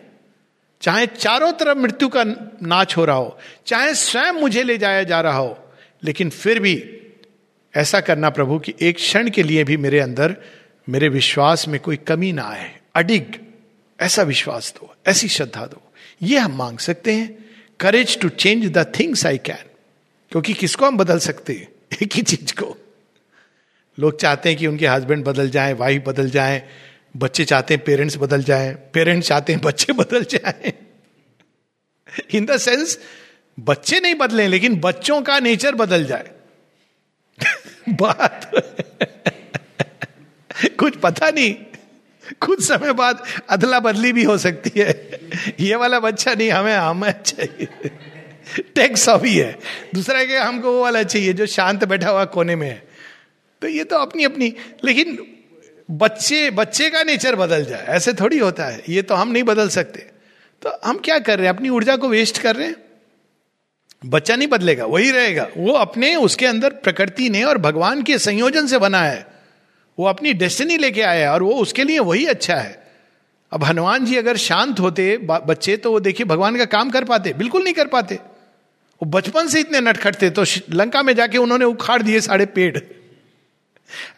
Speaker 1: चाहे चारों तरफ़ मृत्यु का नाच हो रहा हो, चाहे स्वयं मुझे ले जाया जा रहा हो, लेकिन फिर भी ऐसा करना प्रभु कि एक क्षण के लिए भी मेरे अंदर, मेरे विश्वास में कोई कमी ना आए। अडिग, ऐसा विश्वास दो, ऐसी श्रद्धा दो। ये हम मांग सकते हैं। Courage to change the things I can क्योंकि किसको हम बदल सकते हैं? एक ही चीज़ को। लोग चाहते हैं कि उनके हस्बैंड बदल जाएँ वाइफ बदल जाएँ, बच्चे चाहते हैं पेरेंट्स बदल जाएँ पेरेंट्स चाहते हैं बच्चे बदल जाएँ। इन द सेंस बच्चे नहीं बदले, लेकिन बच्चों का नेचर बदल जाए। बात। कुछ पता नहीं। कुछ समय बाद अदला बदली भी हो सकती है। ये वाला बच्चा नहीं, हमें हमें चाहिए। टैक्स अभी है। दूसरा क्या हमको वो वाला चाहिए जो शांत बैठा हुआ कोने में है। तो ये तो अपनी अपनी लेकिन बच्चे बच्चे का नेचर बदल जाए। ऐसे थोड़ी होता है। ये तो हम नहीं बदल सकते। तो हम क्या कर रहे हैं? अपनी ऊर्जा को वेस्ट कर रहे हैं? बच्चा नहीं बदलेगा, वही रहेगा। वो अपने, उसके अंदर प्रकृति ने और भगवान के संयोजन से बना है। वो अपनी डेस्टिनी लेके आया और वो उसके लिए वही अच्छा है। अब हनुमान जी अगर शांत होते बच्चे तो वो देखिए भगवान का काम कर पाते, बिल्कुल नहीं कर पाते। वो बचपन से इतने नटखट थे तो लंका में जाके उन्होंने उखाड़ दिए सारे पेड़।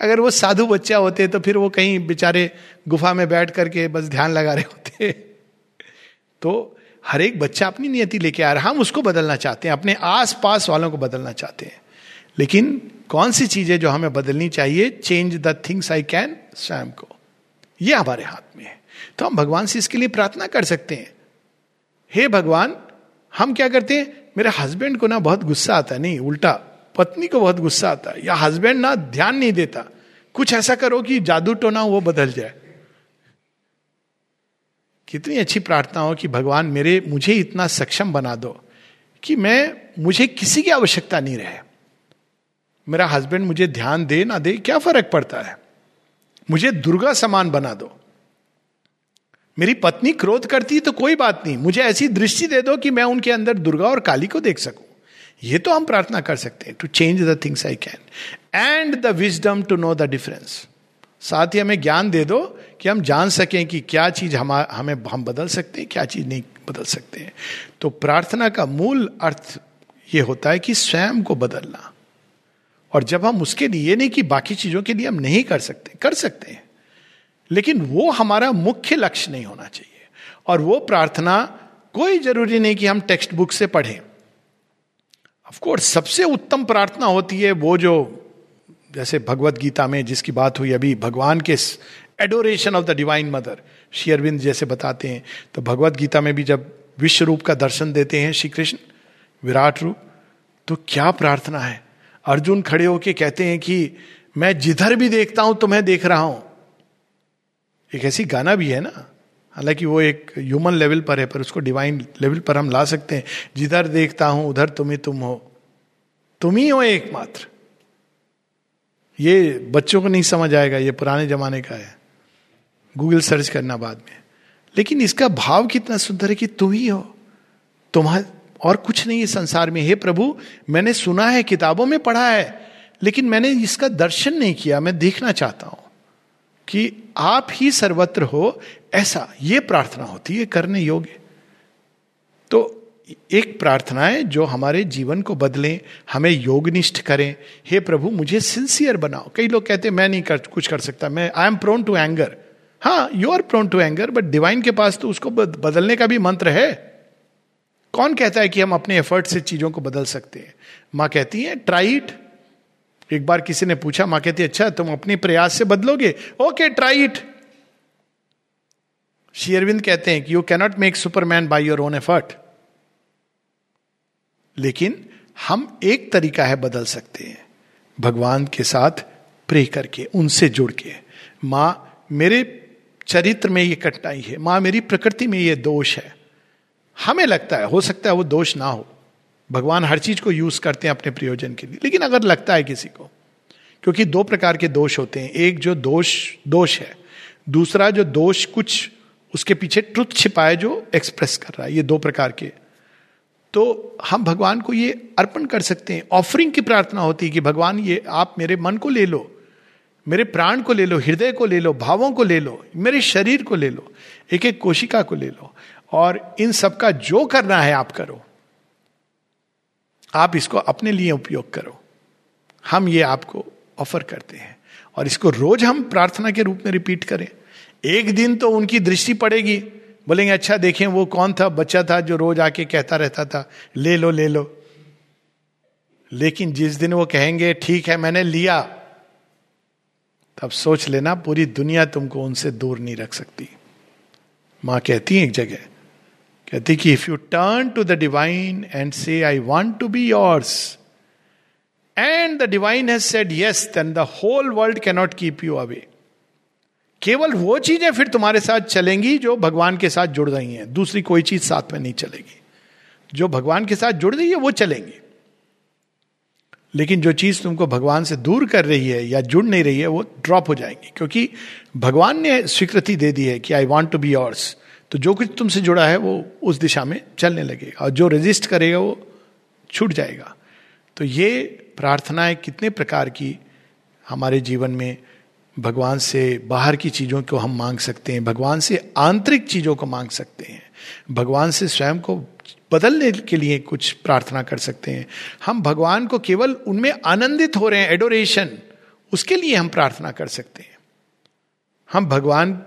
Speaker 1: अगर वो साधु बच्चा होते तो फिर वो कहीं बेचारे गुफा में बैठ करके बस ध्यान लगा रहे होते। तो हर एक बच्चा अपनी नियति लेके आ रहा हम उसको बदलना चाहते हैं, अपने आस पास वालों को बदलना चाहते हैं। लेकिन कौन सी चीज़ें जो हमें बदलनी चाहिए? Change the things I can स्वयं को। यह हमारे हाथ में है। तो हम भगवान से इसके लिए प्रार्थना कर सकते हैं। हे hey भगवान, हम क्या करते हैं? मेरे हस्बैंड को ना बहुत गुस्सा आता है नहीं, उल्टा। पत्नी को बहुत गुस्सा आता। है या हस्बैंड ना ध्यान नहीं देता। कुछ ऐसा करो कि जादू टोना वो बदल जाए। कितनी अच्छी प्रार्थना हो कि भगवान मेरे, मुझे इतना सक्षम बना दो कि मैं, मुझे किसी की आवश्यकता नहीं रहे। मेरा हस्बैंड मुझे ध्यान दे ना दे, क्या फ़र्क पड़ता है? मुझे दुर्गा समान बना दो। मेरी पत्नी क्रोध करती है तो कोई बात नहीं, मुझे ऐसी दृष्टि दे दो कि मैं उनके अंदर दुर्गा और काली को देख सकूँ। ये तो हम प्रार्थना कर सकते हैं to change the things I can and the wisdom to know the difference साथ ही हमें ज्ञान दे दो कि हम जान सकें कि क्या चीज़ हम, हमें, हम बदल सकते हैं, क्या चीज़ नहीं बदल सकते हैं। तो प्रार्थना का मूल अर्थ ये होता है कि स्वयं को बदलना। और जब हम उसके लिए ये नहीं कि बाकी चीज़ों के लिए हम नहीं कर सकते कर सकते हैं। लेकिन वो हमारा मुख्य लक्ष्य नहीं होना चाहिए। और वो प्रार्थना कोई ज़रूरी नहीं कि हम टेक्स्ट बुक से पढ़ें। ऑफकोर्स सबसे उत्तम प्रार्थना होती है वो जो जैसे भगवत गीता में जिसकी बात हुई अभी, भगवान के adoration of the divine mother Shri Aurobindo जैसे बताते हैं। तो भगवत गीता में भी जब विश्व रूप का दर्शन देते हैं श्री कृष्ण, विराट रूप तो क्या प्रार्थना है? अर्जुन खड़े होके कहते हैं कि मैं जिधर भी देखता हूँ तो मैं देख रहा हूँ। एक ऐसी गाना भी है ना? हालाँकि वो एक ह्यूमन लेवल पर है, पर उसको डिवाइन लेवल पर हम ला सकते हैं। जिधर देखता हूँ, उधर तुम्हें तुम हो। तुम ही हो एकमात्र। ये बच्चों को नहीं समझ आएगा, ये पुराने जमाने का है। गूगल सर्च करना बाद में। लेकिन इसका भाव कितना सुंदर है कि तुम ही हो। तुम्हारे और कुछ नहीं है संसार में। हे प्रभु, मैंने सुना है, किताबों में पढ़ा है, लेकिन मैंने इसका दर्शन नहीं किया। मैं देखना चाहता हूँ कि आप ही सर्वत्र हो, ऐसा ये प्रार्थना होती है, करने योग्य। तो एक प्रार्थना है, जो हमारे जीवन को बदलें, हमें योगनिष्ठ करें। हे प्रभु, मुझे सिंसियर बनाओ। कई लोग कहते हैं, मैं नहीं कर, कुछ कर सकता। मैं I am prone to anger हाँ you are prone to anger but divine के पास तो उसको बदलने का भी मंत्र है। कौन कहता है कि हम अपने एफर्ट से चीज़ों को बदल सकते हैं? माँ कहती है ट्राई इट एक बार किसी ने पूछा, माँ कहती है अच्छा तुम अपने प्रयास से बदलोगे? ओके ट्राई इट शेयरविंद कहते हैं कि you cannot make superman by your own effort लेकिन हम एक तरीका है बदल सकते हैं। भगवान के साथ प्रे करके, उनसे जुड़ के। माँ, मेरे चरित्र में ये कठिनाई है। माँ, मेरी प्रकृति में ये दोष है। हमें लगता है, हो सकता है वो दोष ना हो। भगवान हर चीज़ को यूज़ करते हैं अपने प्रयोजन के लिए। लेकिन अगर लगता है किसी को, क्योंकि दो प्रकार के दोष होते हैं, एक जो दोष दोष है, दूसरा जो दोष कुछ उसके पीछे ट्रुथ छिपा है जो एक्सप्रेस कर रहा है, ये दो प्रकार के। तो हम भगवान को ये अर्पण कर सकते हैं। ऑफरिंग की प्रार्थना होती है कि भगवान ये आप मेरे मन को ले लो, मेरे प्राण को ले लो, हृदय को ले लो, भावों को ले लो, मेरे शरीर को ले लो एक एक कोशिका को ले लो। और इन सब का जो करना है आप करो। आप इसको अपने लिए उपयोग करो। हम ये आपको ऑफ़र करते हैं। और इसको रोज हम प्रार्थना के रूप में रिपीट करें। एक दिन तो उनकी दृष्टि पड़ेगी। बोलेंगे अच्छा देखें, वो कौन था? बच्चा था जो रोज आके कहता रहता था, ले लो ले लो। लेकिन जिस दिन वो कहेंगे, ठीक है, मैंने लिया। तब सोच लेना, पूरी दुनिया तुमको उनसे दूर नहीं रख सकती। माँ कहती है एक जगह कहती कि if you turn to the divine and say I want to be yours and the divine has said yes then the whole world cannot keep you away केवल वो चीज़ें फिर तुम्हारे साथ चलेंगी जो भगवान के साथ जुड़ रही हैं। दूसरी कोई चीज़ साथ में नहीं चलेगी। जो भगवान के साथ जुड़ रही है, वो चलेंगी। लेकिन जो चीज़ तुमको भगवान से दूर कर रही है या जुड़ नहीं रही है, वो ड्रॉप हो जाएँगी। क्योंकि भगवान ने स्वीकृति दे दी है कि I want to be yours तो जो कुछ तुमसे जुड़ा है वो उस दिशा में चलने लगेगा और जो रेजिस्ट करेगा वो छूट जाएगा। तो ये प्रार्थनाएँ कितने प्रकार की हमारे जीवन में भगवान से बाहर की चीज़ों को हम मांग सकते हैं, भगवान से आंतरिक चीज़ों को मांग सकते हैं, भगवान से स्वयं को बदलने के लिए कुछ प्रार्थना कर सकते हैं। हम भगवान को केवल उनमें आनंदित हो रहे हैं एडोरेशन उसके लिए हम प्रार्थना कर सकते हैं। हम भगवान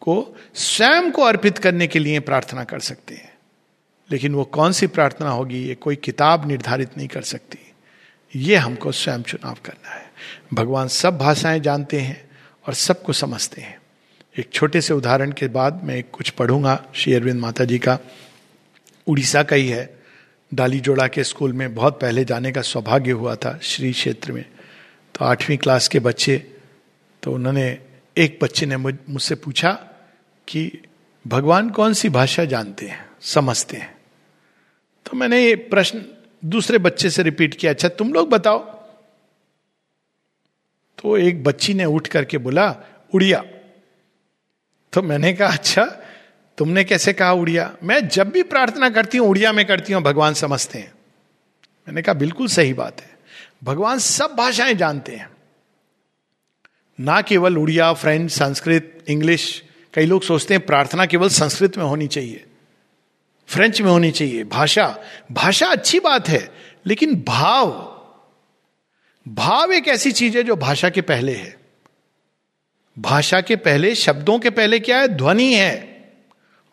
Speaker 1: को स्वयं को अर्पित करने के लिए प्रार्थना कर सकते हैं। लेकिन वो कौन सी प्रार्थना होगी, ये कोई किताब निर्धारित नहीं कर सकती। ये हमको स्वयं चुनाव करना है। भगवान सब भाषाएँ जानते हैं और सबको समझते हैं। एक छोटे से उदाहरण के बाद मैं कुछ पढ़ूँगा, श्री अरविंद माता जी का। उड़ीसा का ही है। डाली जोड़ा के स्कूल में बहुत पहले जाने का सौभाग्य हुआ था श्री क्षेत्र में। तो आठवीं क्लास के बच्चे तो उन्होंने एक बच्चे ने मुझसे पूछा कि भगवान कौन सी भाषा जानते हैं, समझते हैं? तो मैंने ये प्रश्न दूसरे बच्चे से रिपीट किया अच्छा तुम लोग बताओ। तो एक बच्ची ने उठ करके बोला, उड़िया। तो मैंने कहा अच्छा तुमने कैसे कहा उड़िया? मैं जब भी प्रार्थना करती हूँ, उड़िया में करती हूँ, भगवान समझते हैं। मैंने कहा, बिल्कुल सही बात है। भगवान सब भाषाएँ जानते हैं। ना केवल उड़िया, फ्रेंच, संस्कृत, इंग्लिश कई लोग सोचते हैं प्रार्थना केवल संस्कृत में होनी चाहिए फ्रेंच में होनी चाहिए भाषा भाषा अच्छी बात है लेकिन भाव भाव एक ऐसी चीज़ है जो भाषा के पहले है। भाषा के पहले शब्दों के पहले क्या है? ध्वनि है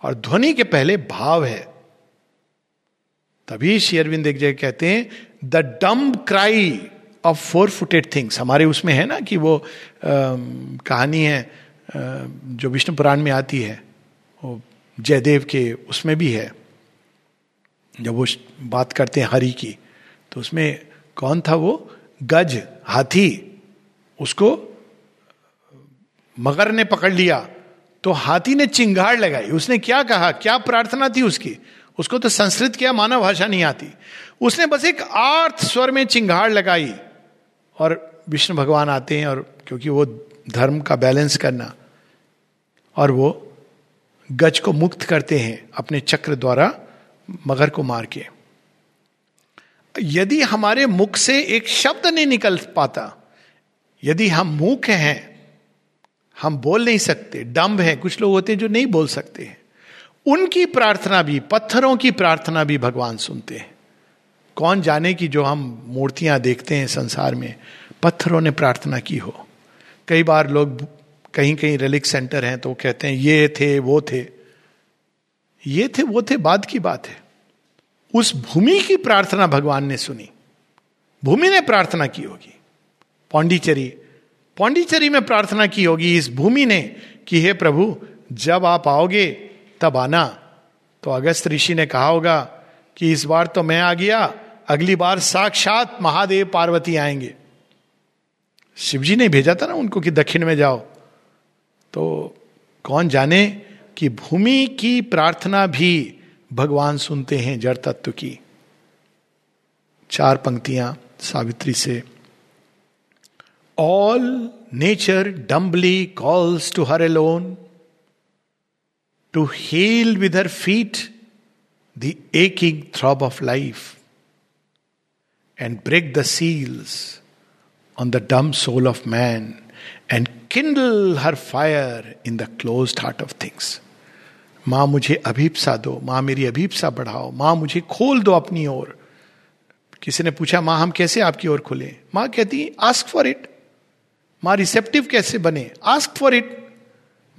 Speaker 1: और ध्वनि के पहले भाव है। तभी शेयरविंद एक जगह कहते हैं the dumb cry of four footed things हमारे उसमें है ना कि वो आ, कहानी है जो विष्णु पुराण में आती है, वो जयदेव के उसमें भी है। जब वो बात करते हैं हरि की तो उसमें कौन था वो? गज, हाथी, उसको मगर ने पकड़ लिया तो हाथी ने चिंगाड़ लगाई। उसने क्या कहा? क्या प्रार्थना थी उसकी? उसको तो संस्कृत क्या मानव भाषा नहीं आती। उसने बस एक आर्थ स्वर में चिंगाड़ लगाई, और विष्णु भगवान आते हैं, और क्योंकि वो धर्म का बैलेंस करना और वो गज को मुक्त करते हैं अपने चक्र द्वारा मगर को मार के। यदि हमारे मुख से एक शब्द नहीं निकल पाता, यदि हम मूक हैं, हम बोल नहीं सकते डम्ब हैं, कुछ लोग होते हैं जो नहीं बोल सकते हैं। उनकी प्रार्थना भी, पत्थरों की प्रार्थना भी भगवान सुनते हैं। कौन जाने की जो हम मूर्तियाँ देखते हैं संसार में, पत्थरों ने प्रार्थना की हो। कई बार लोग कहीं कहीं रिलिक सेंटर हैं तो कहते हैं, ये थे, वो थे। ये थे, वो थे बाद की बात है। उस भूमि की प्रार्थना भगवान ने सुनी। भूमि ने प्रार्थना की होगी। पौंडीचेरी पौंडीचेरी में प्रार्थना की होगी इस भूमि ने कि, हे प्रभु, जब आप आओगे तब आना। तो अगस्त ऋषि ने कहा होगा कि, इस बार तो मैं आ गया। अगली बार साक्षात महादेव पार्वती आएँगे। शिवजी ने भेजा था ना उनको कि दक्षिण में जाओ। तो कौन जाने कि भूमि की प्रार्थना भी भगवान सुनते हैं जड़ तत्व की। चार पंक्तियाँ सावित्री से। All nature dumbly calls to her alone to heal with her feet the aching throb of life and break the seals on the dumb soul of man and kindle her fire in the close heart of things माँ मुझे अभीपसा दो, माँ मेरी अभीपसा बढ़ाओ, माँ मुझे खोल दो अपनी ओर। किसी ने पूछा, माँ, हम कैसे आपकी ओर खुले? माँ कहती आस्क फॉर इट माँ रिसेप्टिव कैसे बने? आस्क फॉर इट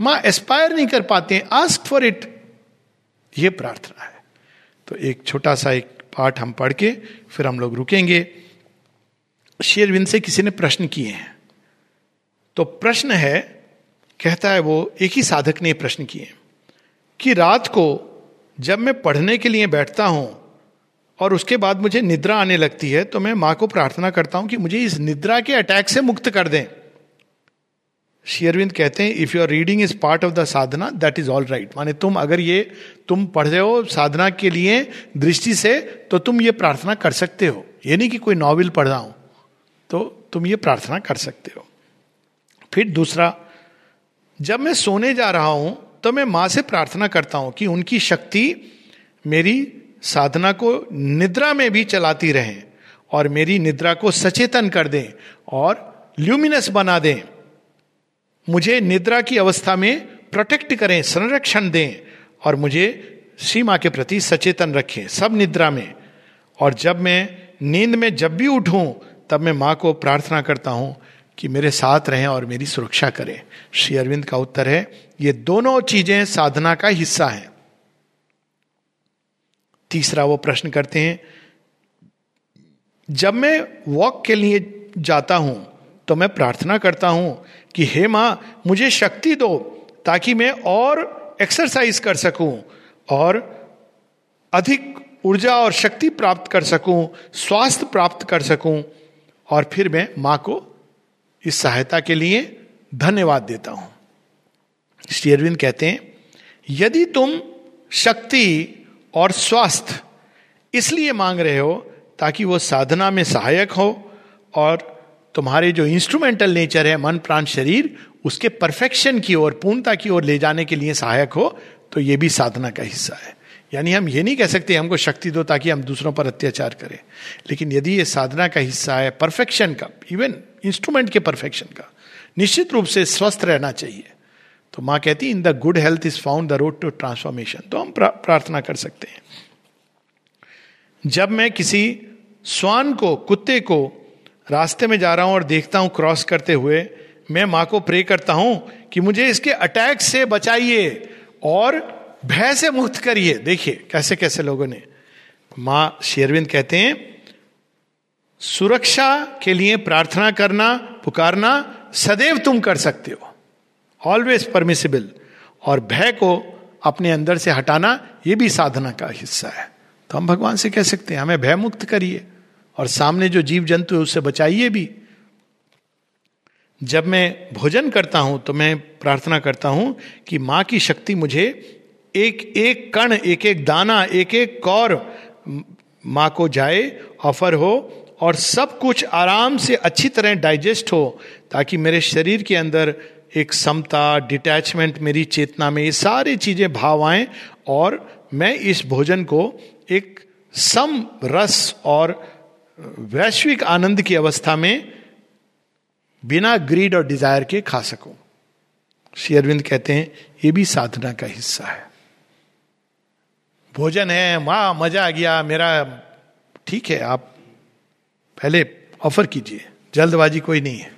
Speaker 1: माँ एस्पायर नहीं कर पाते आस्क फॉर इट ये प्रार्थना है। तो एक छोटा सा एक पाठ हम पढ़ के फिर हम लोग रुकेंगे। शेरविंद से किसी ने प्रश्न किए हैं। तो प्रश्न है, कहता है वो, एक ही साधक ने प्रश्न किए कि रात को जब मैं पढ़ने के लिए बैठता हूँ और उसके बाद मुझे निद्रा आने लगती है तो मैं माँ को प्रार्थना करता हूँ कि मुझे इस निद्रा के अटैक से मुक्त कर दें। शेयरविंद कहते हैं if your reading is part of the Sadhana that is all right माने तुम, अगर ये तुम पढ़ रहे हो साधना के लिए दृष्टि से तो तुम ये प्रार्थना कर सकते हो। ये नहीं कि कोई नॉवल पढ़ रहा हूँ। तो तुम ये प्रार्थना कर सकते हो। फिर दूसरा, जब मैं सोने जा रहा हूँ तो मैं माँ से प्रार्थना करता हूँ कि उनकी शक्ति मेरी साधना को निद्रा में भी चलाती रहे और मेरी निद्रा को सचेतन कर दें और ल्यूमिनस बना दें। मुझे निद्रा की अवस्था में प्रोटेक्ट करें, संरक्षण दें और मुझे सीमा के प्रति सचेतन रखें सब निद्रा में। और जब मैं नींद में जब भी उठूं तब मैं माँ को प्रार्थना करता हूँ कि मेरे साथ रहें और मेरी सुरक्षा करें। श्री अरविंद का उत्तर है, ये दोनों चीज़ें साधना का हिस्सा है। तीसरा वो प्रश्न करते हैं, जब मैं वॉक के लिए जाता हूँ तो मैं प्रार्थना करता हूँ कि हे माँ, मुझे शक्ति दो ताकि मैं और एक्सरसाइज कर सकूँ और अधिक ऊर्जा और शक्ति प्राप्त कर सकूँ, स्वास्थ्य प्राप्त कर सकूँ। और फिर मैं माँ को इस सहायता के लिए धन्यवाद देता हूँ। श्री अरविंद कहते हैं, यदि तुम शक्ति और स्वास्थ्य इसलिए मांग रहे हो ताकि वो साधना में सहायक हो और तुम्हारे जो इंस्ट्रूमेंटल नेचर है, मन, प्राण, शरीर, उसके परफेक्शन की ओर, पूर्णता की ओर ले जाने के लिए सहायक हो तो ये भी साधना का हिस्सा है। यानी हम ये नहीं कह सकते हमको शक्ति दो ताकि हम दूसरों पर अत्याचार करें। लेकिन यदि ये साधना का हिस्सा है परफेक्शन का इवन इंस्ट्रूमेंट के परफेक्शन का, निश्चित रूप से स्वस्थ रहना चाहिए। तो माँ कहती in the good health is found the road to transformation तो हम प्रार्थना कर सकते हैं। जब मैं किसी स्वान को, कुत्ते को रास्ते में जा रहा हूँ और देखता हूँ क्रॉस करते हुए, मैं माँ को प्रे करता हूँ कि मुझे इसके अटैक से बचाइए और भय से मुक्त करिए। देखिए, कैसे कैसे लोगों ने। माँ शेरविंद कहते हैं, सुरक्षा के लिए प्रार्थना करना, पुकारना, सदैव तुम कर सकते हो। ऑलवेज परमिसिबल और भय को अपने अंदर से हटाना यह भी साधना का हिस्सा है। तो हम भगवान से कह सकते हैं, हमें भय मुक्त करिए। और सामने जो जीव जंतु है उससे बचाइए भी। जब मैं भोजन करता हूँ तो मैं प्रार्थना करता हूँ कि माँ की शक्ति मुझे एक एक कण, एक एक दाना, एक एक कौर माँ को जाए, ऑफ़र हो, और सब कुछ आराम से अच्छी तरह डाइजेस्ट हो, ताकि मेरे शरीर के अंदर एक समता डिटैचमेंट मेरी चेतना में ये सारी चीज़ें भाव आए, और मैं इस भोजन को एक सम रस और वैश्विक आनंद की अवस्था में बिना ग्रीड और डिज़ायर के खा सकूँ। श्री अरविंद कहते हैं, ये भी साधना का हिस्सा है। भोजन है, वाह, मज़ा आ गया, मेरा, ठीक है, आप पहले ऑफ़र कीजिए, जल्दबाजी कोई नहीं है।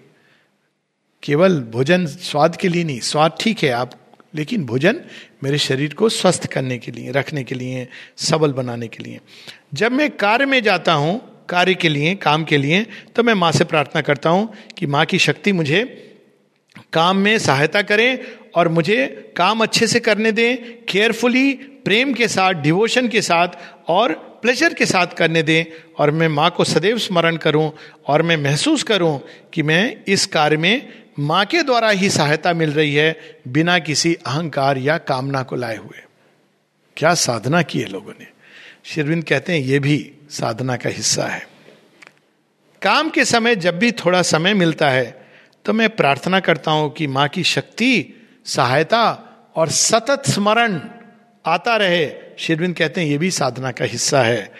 Speaker 1: केवल भोजन स्वाद के लिए नहीं, स्वाद ठीक है आप, लेकिन भोजन मेरे शरीर को स्वस्थ करने के लिए, रखने के लिए, सबल बनाने के लिए। जब मैं कार्य में जाता हूँ, कार्य के लिए, काम के लिए तो मैं माँ से प्रार्थना करता हूँ कि माँ की शक्ति मुझे काम में सहायता करें और मुझे काम अच्छे से करने दें केयरफुली प्रेम के साथ डिवोशन के साथ और प्लेजर के साथ करने दें और मैं माँ को सदैव स्मरण करूँ और मैं महसूस करूँ कि मैं इस कार्य में माँ के द्वारा ही सहायता मिल रही है बिना किसी अहंकार या कामना को लाए हुए। क्या साधना की है लोगों ने? शेरविंद कहते हैं, ये भी साधना का हिस्सा है। काम के समय जब भी थोड़ा समय मिलता है तो मैं प्रार्थना करता हूँ कि माँ की शक्ति, सहायता और सतत स्मरण आता रहे, शेरविंद कहते हैं, ये भी साधना का हिस्सा है।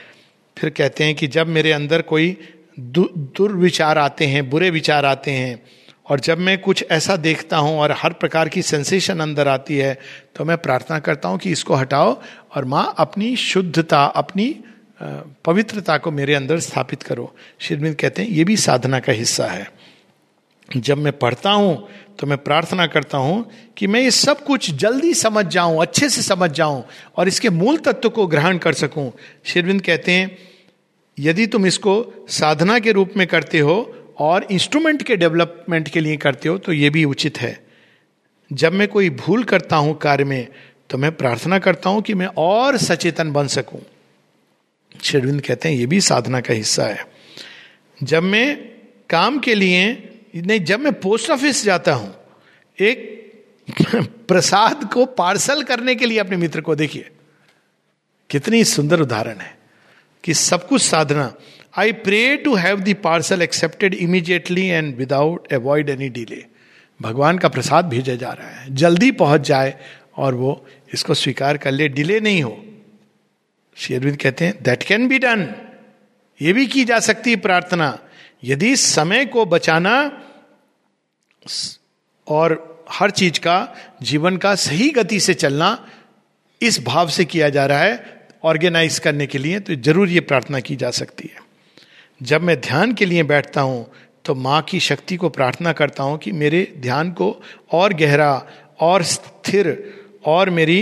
Speaker 1: फिर कहते हैं कि जब मेरे अंदर कोई दुर्विचार आते हैं, बुरे विचार आते हैं, और जब मैं कुछ ऐसा देखता हूँ और हर प्रकार की सेंसेशन अंदर आती है तो मैं प्रार्थना करता हूँ कि इसको हटाओ और माँ अपनी शुद्धता, अपनी पवित्रता को मेरे अंदर स्थापित करो। शिरविंद कहते हैं, ये भी साधना का हिस्सा है। जब मैं पढ़ता हूँ तो मैं प्रार्थना करता हूँ कि मैं ये सब कुछ जल्दी समझ जाऊँ, अच्छे से समझ जाऊँ और इसके मूल तत्व को ग्रहण कर सकूँ। शिरविंद कहते हैं, यदि तुम इसको साधना के रूप में करते हो और इंस्ट्रूमेंट के डेवलपमेंट के लिए करते हो तो ये भी उचित है। जब मैं कोई भूल करता हूँ कार्य में तो मैं प्रार्थना करता हूँ कि मैं और सचेतन बन सकूँ। शेरविंद कहते हैं, ये भी साधना का हिस्सा है। जब मैं काम के लिए नहीं, जब मैं पोस्ट ऑफ़िस जाता हूँ, एक प्रसाद को पार्सल करने के लिए अपने मित्र को देखिए। कितनी सुंदर उदाहरण है कि सब कुछ साधना। I pray to have the parcel accepted immediately and without avoid any delay भगवान का प्रसाद भेजा जा रहा है। जल्दी पहुँच जाए और वो इसको स्वीकार कर ले। डिले नहीं हो। शेरविंद कहते हैं दैट कैन बी डन ये भी की जा सकती है प्रार्थना। यदि समय को बचाना और हर चीज़ का, जीवन का सही गति से चलना इस भाव से किया जा रहा है, ऑर्गेनाइज करने के लिए तो ज़रूर ये प्रार्थना की जा सकती है। जब मैं ध्यान के लिए बैठता हूँ तो माँ की शक्ति को प्रार्थना करता हूँ कि मेरे ध्यान को और गहरा, और स्थिर, और मेरी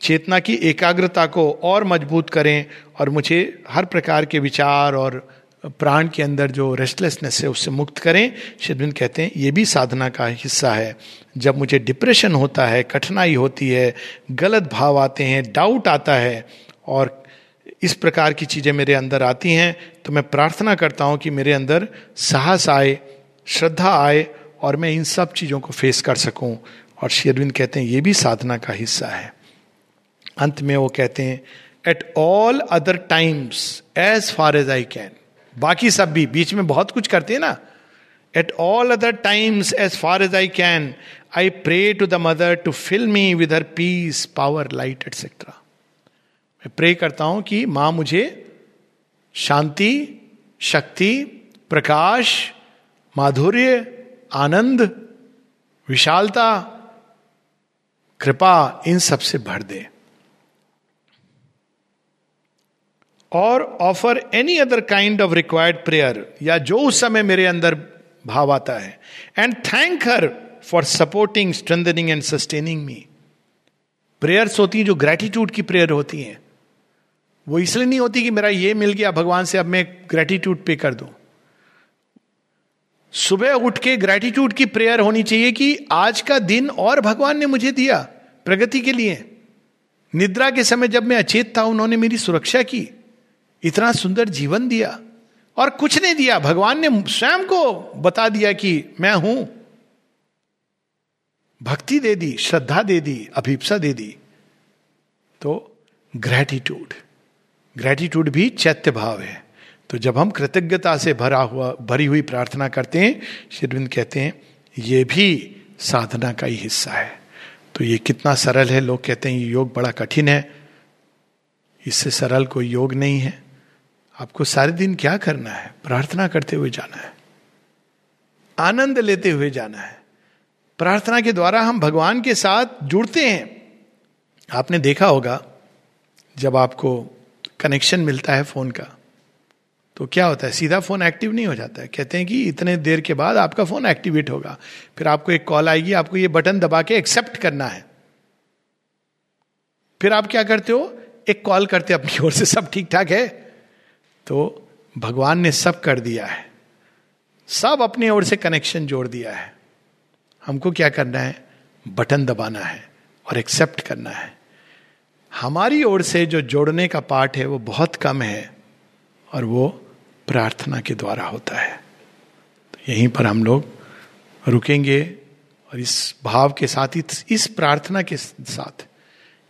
Speaker 1: चेतना की एकाग्रता को और मज़बूत करें, और मुझे हर प्रकार के विचार और प्राण के अंदर जो रेस्टलेसनेस है, उससे मुक्त करें। शिदबिन कहते हैं, ये भी साधना का हिस्सा है। जब मुझे डिप्रेशन होता है, कठिनाई होती है, गलत भाव आते हैं डाउट आता है और इस प्रकार की चीज़ें मेरे अंदर आती हैं तो मैं प्रार्थना करता हूँ कि मेरे अंदर साहस आए, श्रद्धा आए और मैं इन सब चीज़ों को फेस कर सकूँ। और शेरविंद कहते हैं, ये भी साधना का हिस्सा है। अंत में वो कहते हैं at all other times as far as I can बाकी सब भी बीच में बहुत कुछ करते हैं ना। At all other times as far as I can I pray to the mother to fill me with her peace power light etcetera मैं प्रे करता हूँ कि माँ मुझे शांति, शक्ति, प्रकाश, माधुर्य, आनंद, विशालता, कृपा इन सबसे भर दे। और offer any other kind of required prayer या जो उस समय मेरे अंदर भाव आता है and thank her for supporting strengthening and sustaining me prayers होती हैं जो ग्रेटिट्यूड की प्रेयर होती हैं। वो इसलिए नहीं होती कि मेरा ये मिल गया, भगवान से अब मैं ग्रेटिट्यूड पे कर दूँ। सुबह उठ के ग्रेटिट्यूड की प्रेयर होनी चाहिए कि आज का दिन और भगवान ने मुझे दिया प्रगति के लिए। निद्रा के समय जब मैं अचेत था, उन्होंने मेरी सुरक्षा की। इतना सुंदर जीवन दिया और कुछ नहीं दिया। भगवान ने स्वयं को बता दिया कि मैं हूँ। भक्ति दे दी, श्रद्धा दे दी, अभिप्सा दे दी। तो ग्रेटिट्यूड ग्रेटिट्यूड भी चैत्य भाव है। तो जब हम कृतज्ञता से भरा हुआ, भरी हुई प्रार्थना करते हैं शिरविंद कहते हैं, ये भी साधना का ही हिस्सा है। तो ये कितना सरल है। लोग कहते हैं, ये योग बड़ा कठिन है। इससे सरल कोई योग नहीं है। आपको सारे दिन क्या करना है? प्रार्थना करते हुए जाना है। आनंद लेते हुए जाना है। प्रार्थना के द्वारा हम भगवान के साथ जुड़ते हैं। आपने देखा होगा, जब आपको कनेक्शन मिलता है फ़ोन का तो क्या होता है? सीधा फ़ोन एक्टिव नहीं हो जाता है। कहते हैं कि इतने देर के बाद आपका फ़ोन एक्टिवेट होगा। फिर आपको एक कॉल आएगी, आपको ये बटन दबा के एक्सेप्ट करना है। फिर आप क्या करते हो? एक कॉल करते अपनी ओर से, सब ठीक ठाक है? तो भगवान ने सब कर दिया है। सब अपने ओर से कनेक्शन जोड़ दिया है। हमको क्या करना है? बटन दबाना है और एक्सेप्ट करना है। हमारी ओर से जो जोड़ने का पार्ट है वो बहुत कम है और वो प्रार्थना के द्वारा होता है। तो यहीं पर हम लोग रुकेंगे और इस भाव के साथ इस प्रार्थना के साथ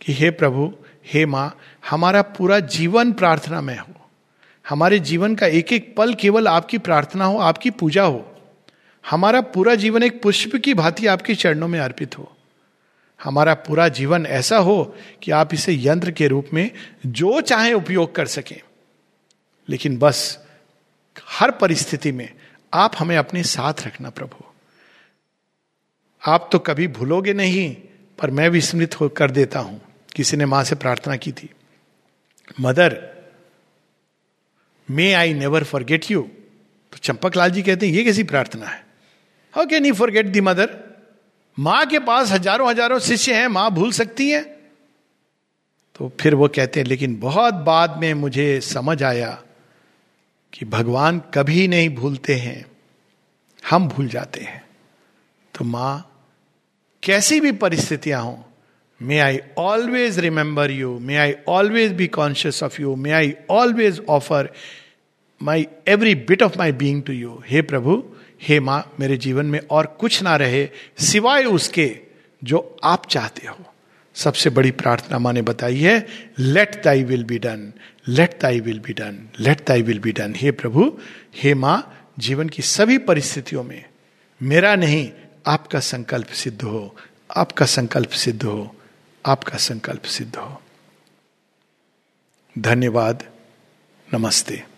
Speaker 1: कि हे प्रभु, हे माँ, हमारा पूरा जीवन प्रार्थना में हो। हमारे जीवन का एक एक पल केवल आपकी प्रार्थना हो, आपकी पूजा हो। हमारा पूरा जीवन एक पुष्प की भांति आपके चरणों में अर्पित हो। हमारा पूरा जीवन ऐसा हो कि आप इसे यंत्र के रूप में जो चाहे उपयोग कर सकें। लेकिन बस हर परिस्थिति में आप हमें अपने साथ रखना प्रभु। आप तो कभी भूलोगे नहीं, पर मैं विस्मृत हो कर देता हूँ। किसी ने माँ से प्रार्थना की थी, mother may I never forget you तो चंपक लाल जी कहते हैं, ये कैसी प्रार्थना है? How can you forget the mother माँ के पास हज़ारों हज़ारों शिष्य हैं, माँ भूल सकती हैं। तो फिर वो कहते हैं, लेकिन बहुत बाद में मुझे समझ आया कि भगवान कभी नहीं भूलते हैं, हम भूल जाते हैं। तो माँ, कैसी भी परिस्थितियाँ हो may I always remember you may I always be conscious of you may I always offer my every bit of my being to you हे प्रभु हे माँ मेरे जीवन में और कुछ ना रहे सिवाय उसके जो आप चाहते हो। सबसे बड़ी प्रार्थना माँ ने बताई है let thy will be done let thy will be done let thy will be done हे प्रभु हे माँ जीवन की सभी परिस्थितियों में मेरा नहीं, आपका संकल्प सिद्ध हो। आपका संकल्प सिद्ध हो। आपका संकल्प सिद्ध हो। धन्यवाद नमस्ते।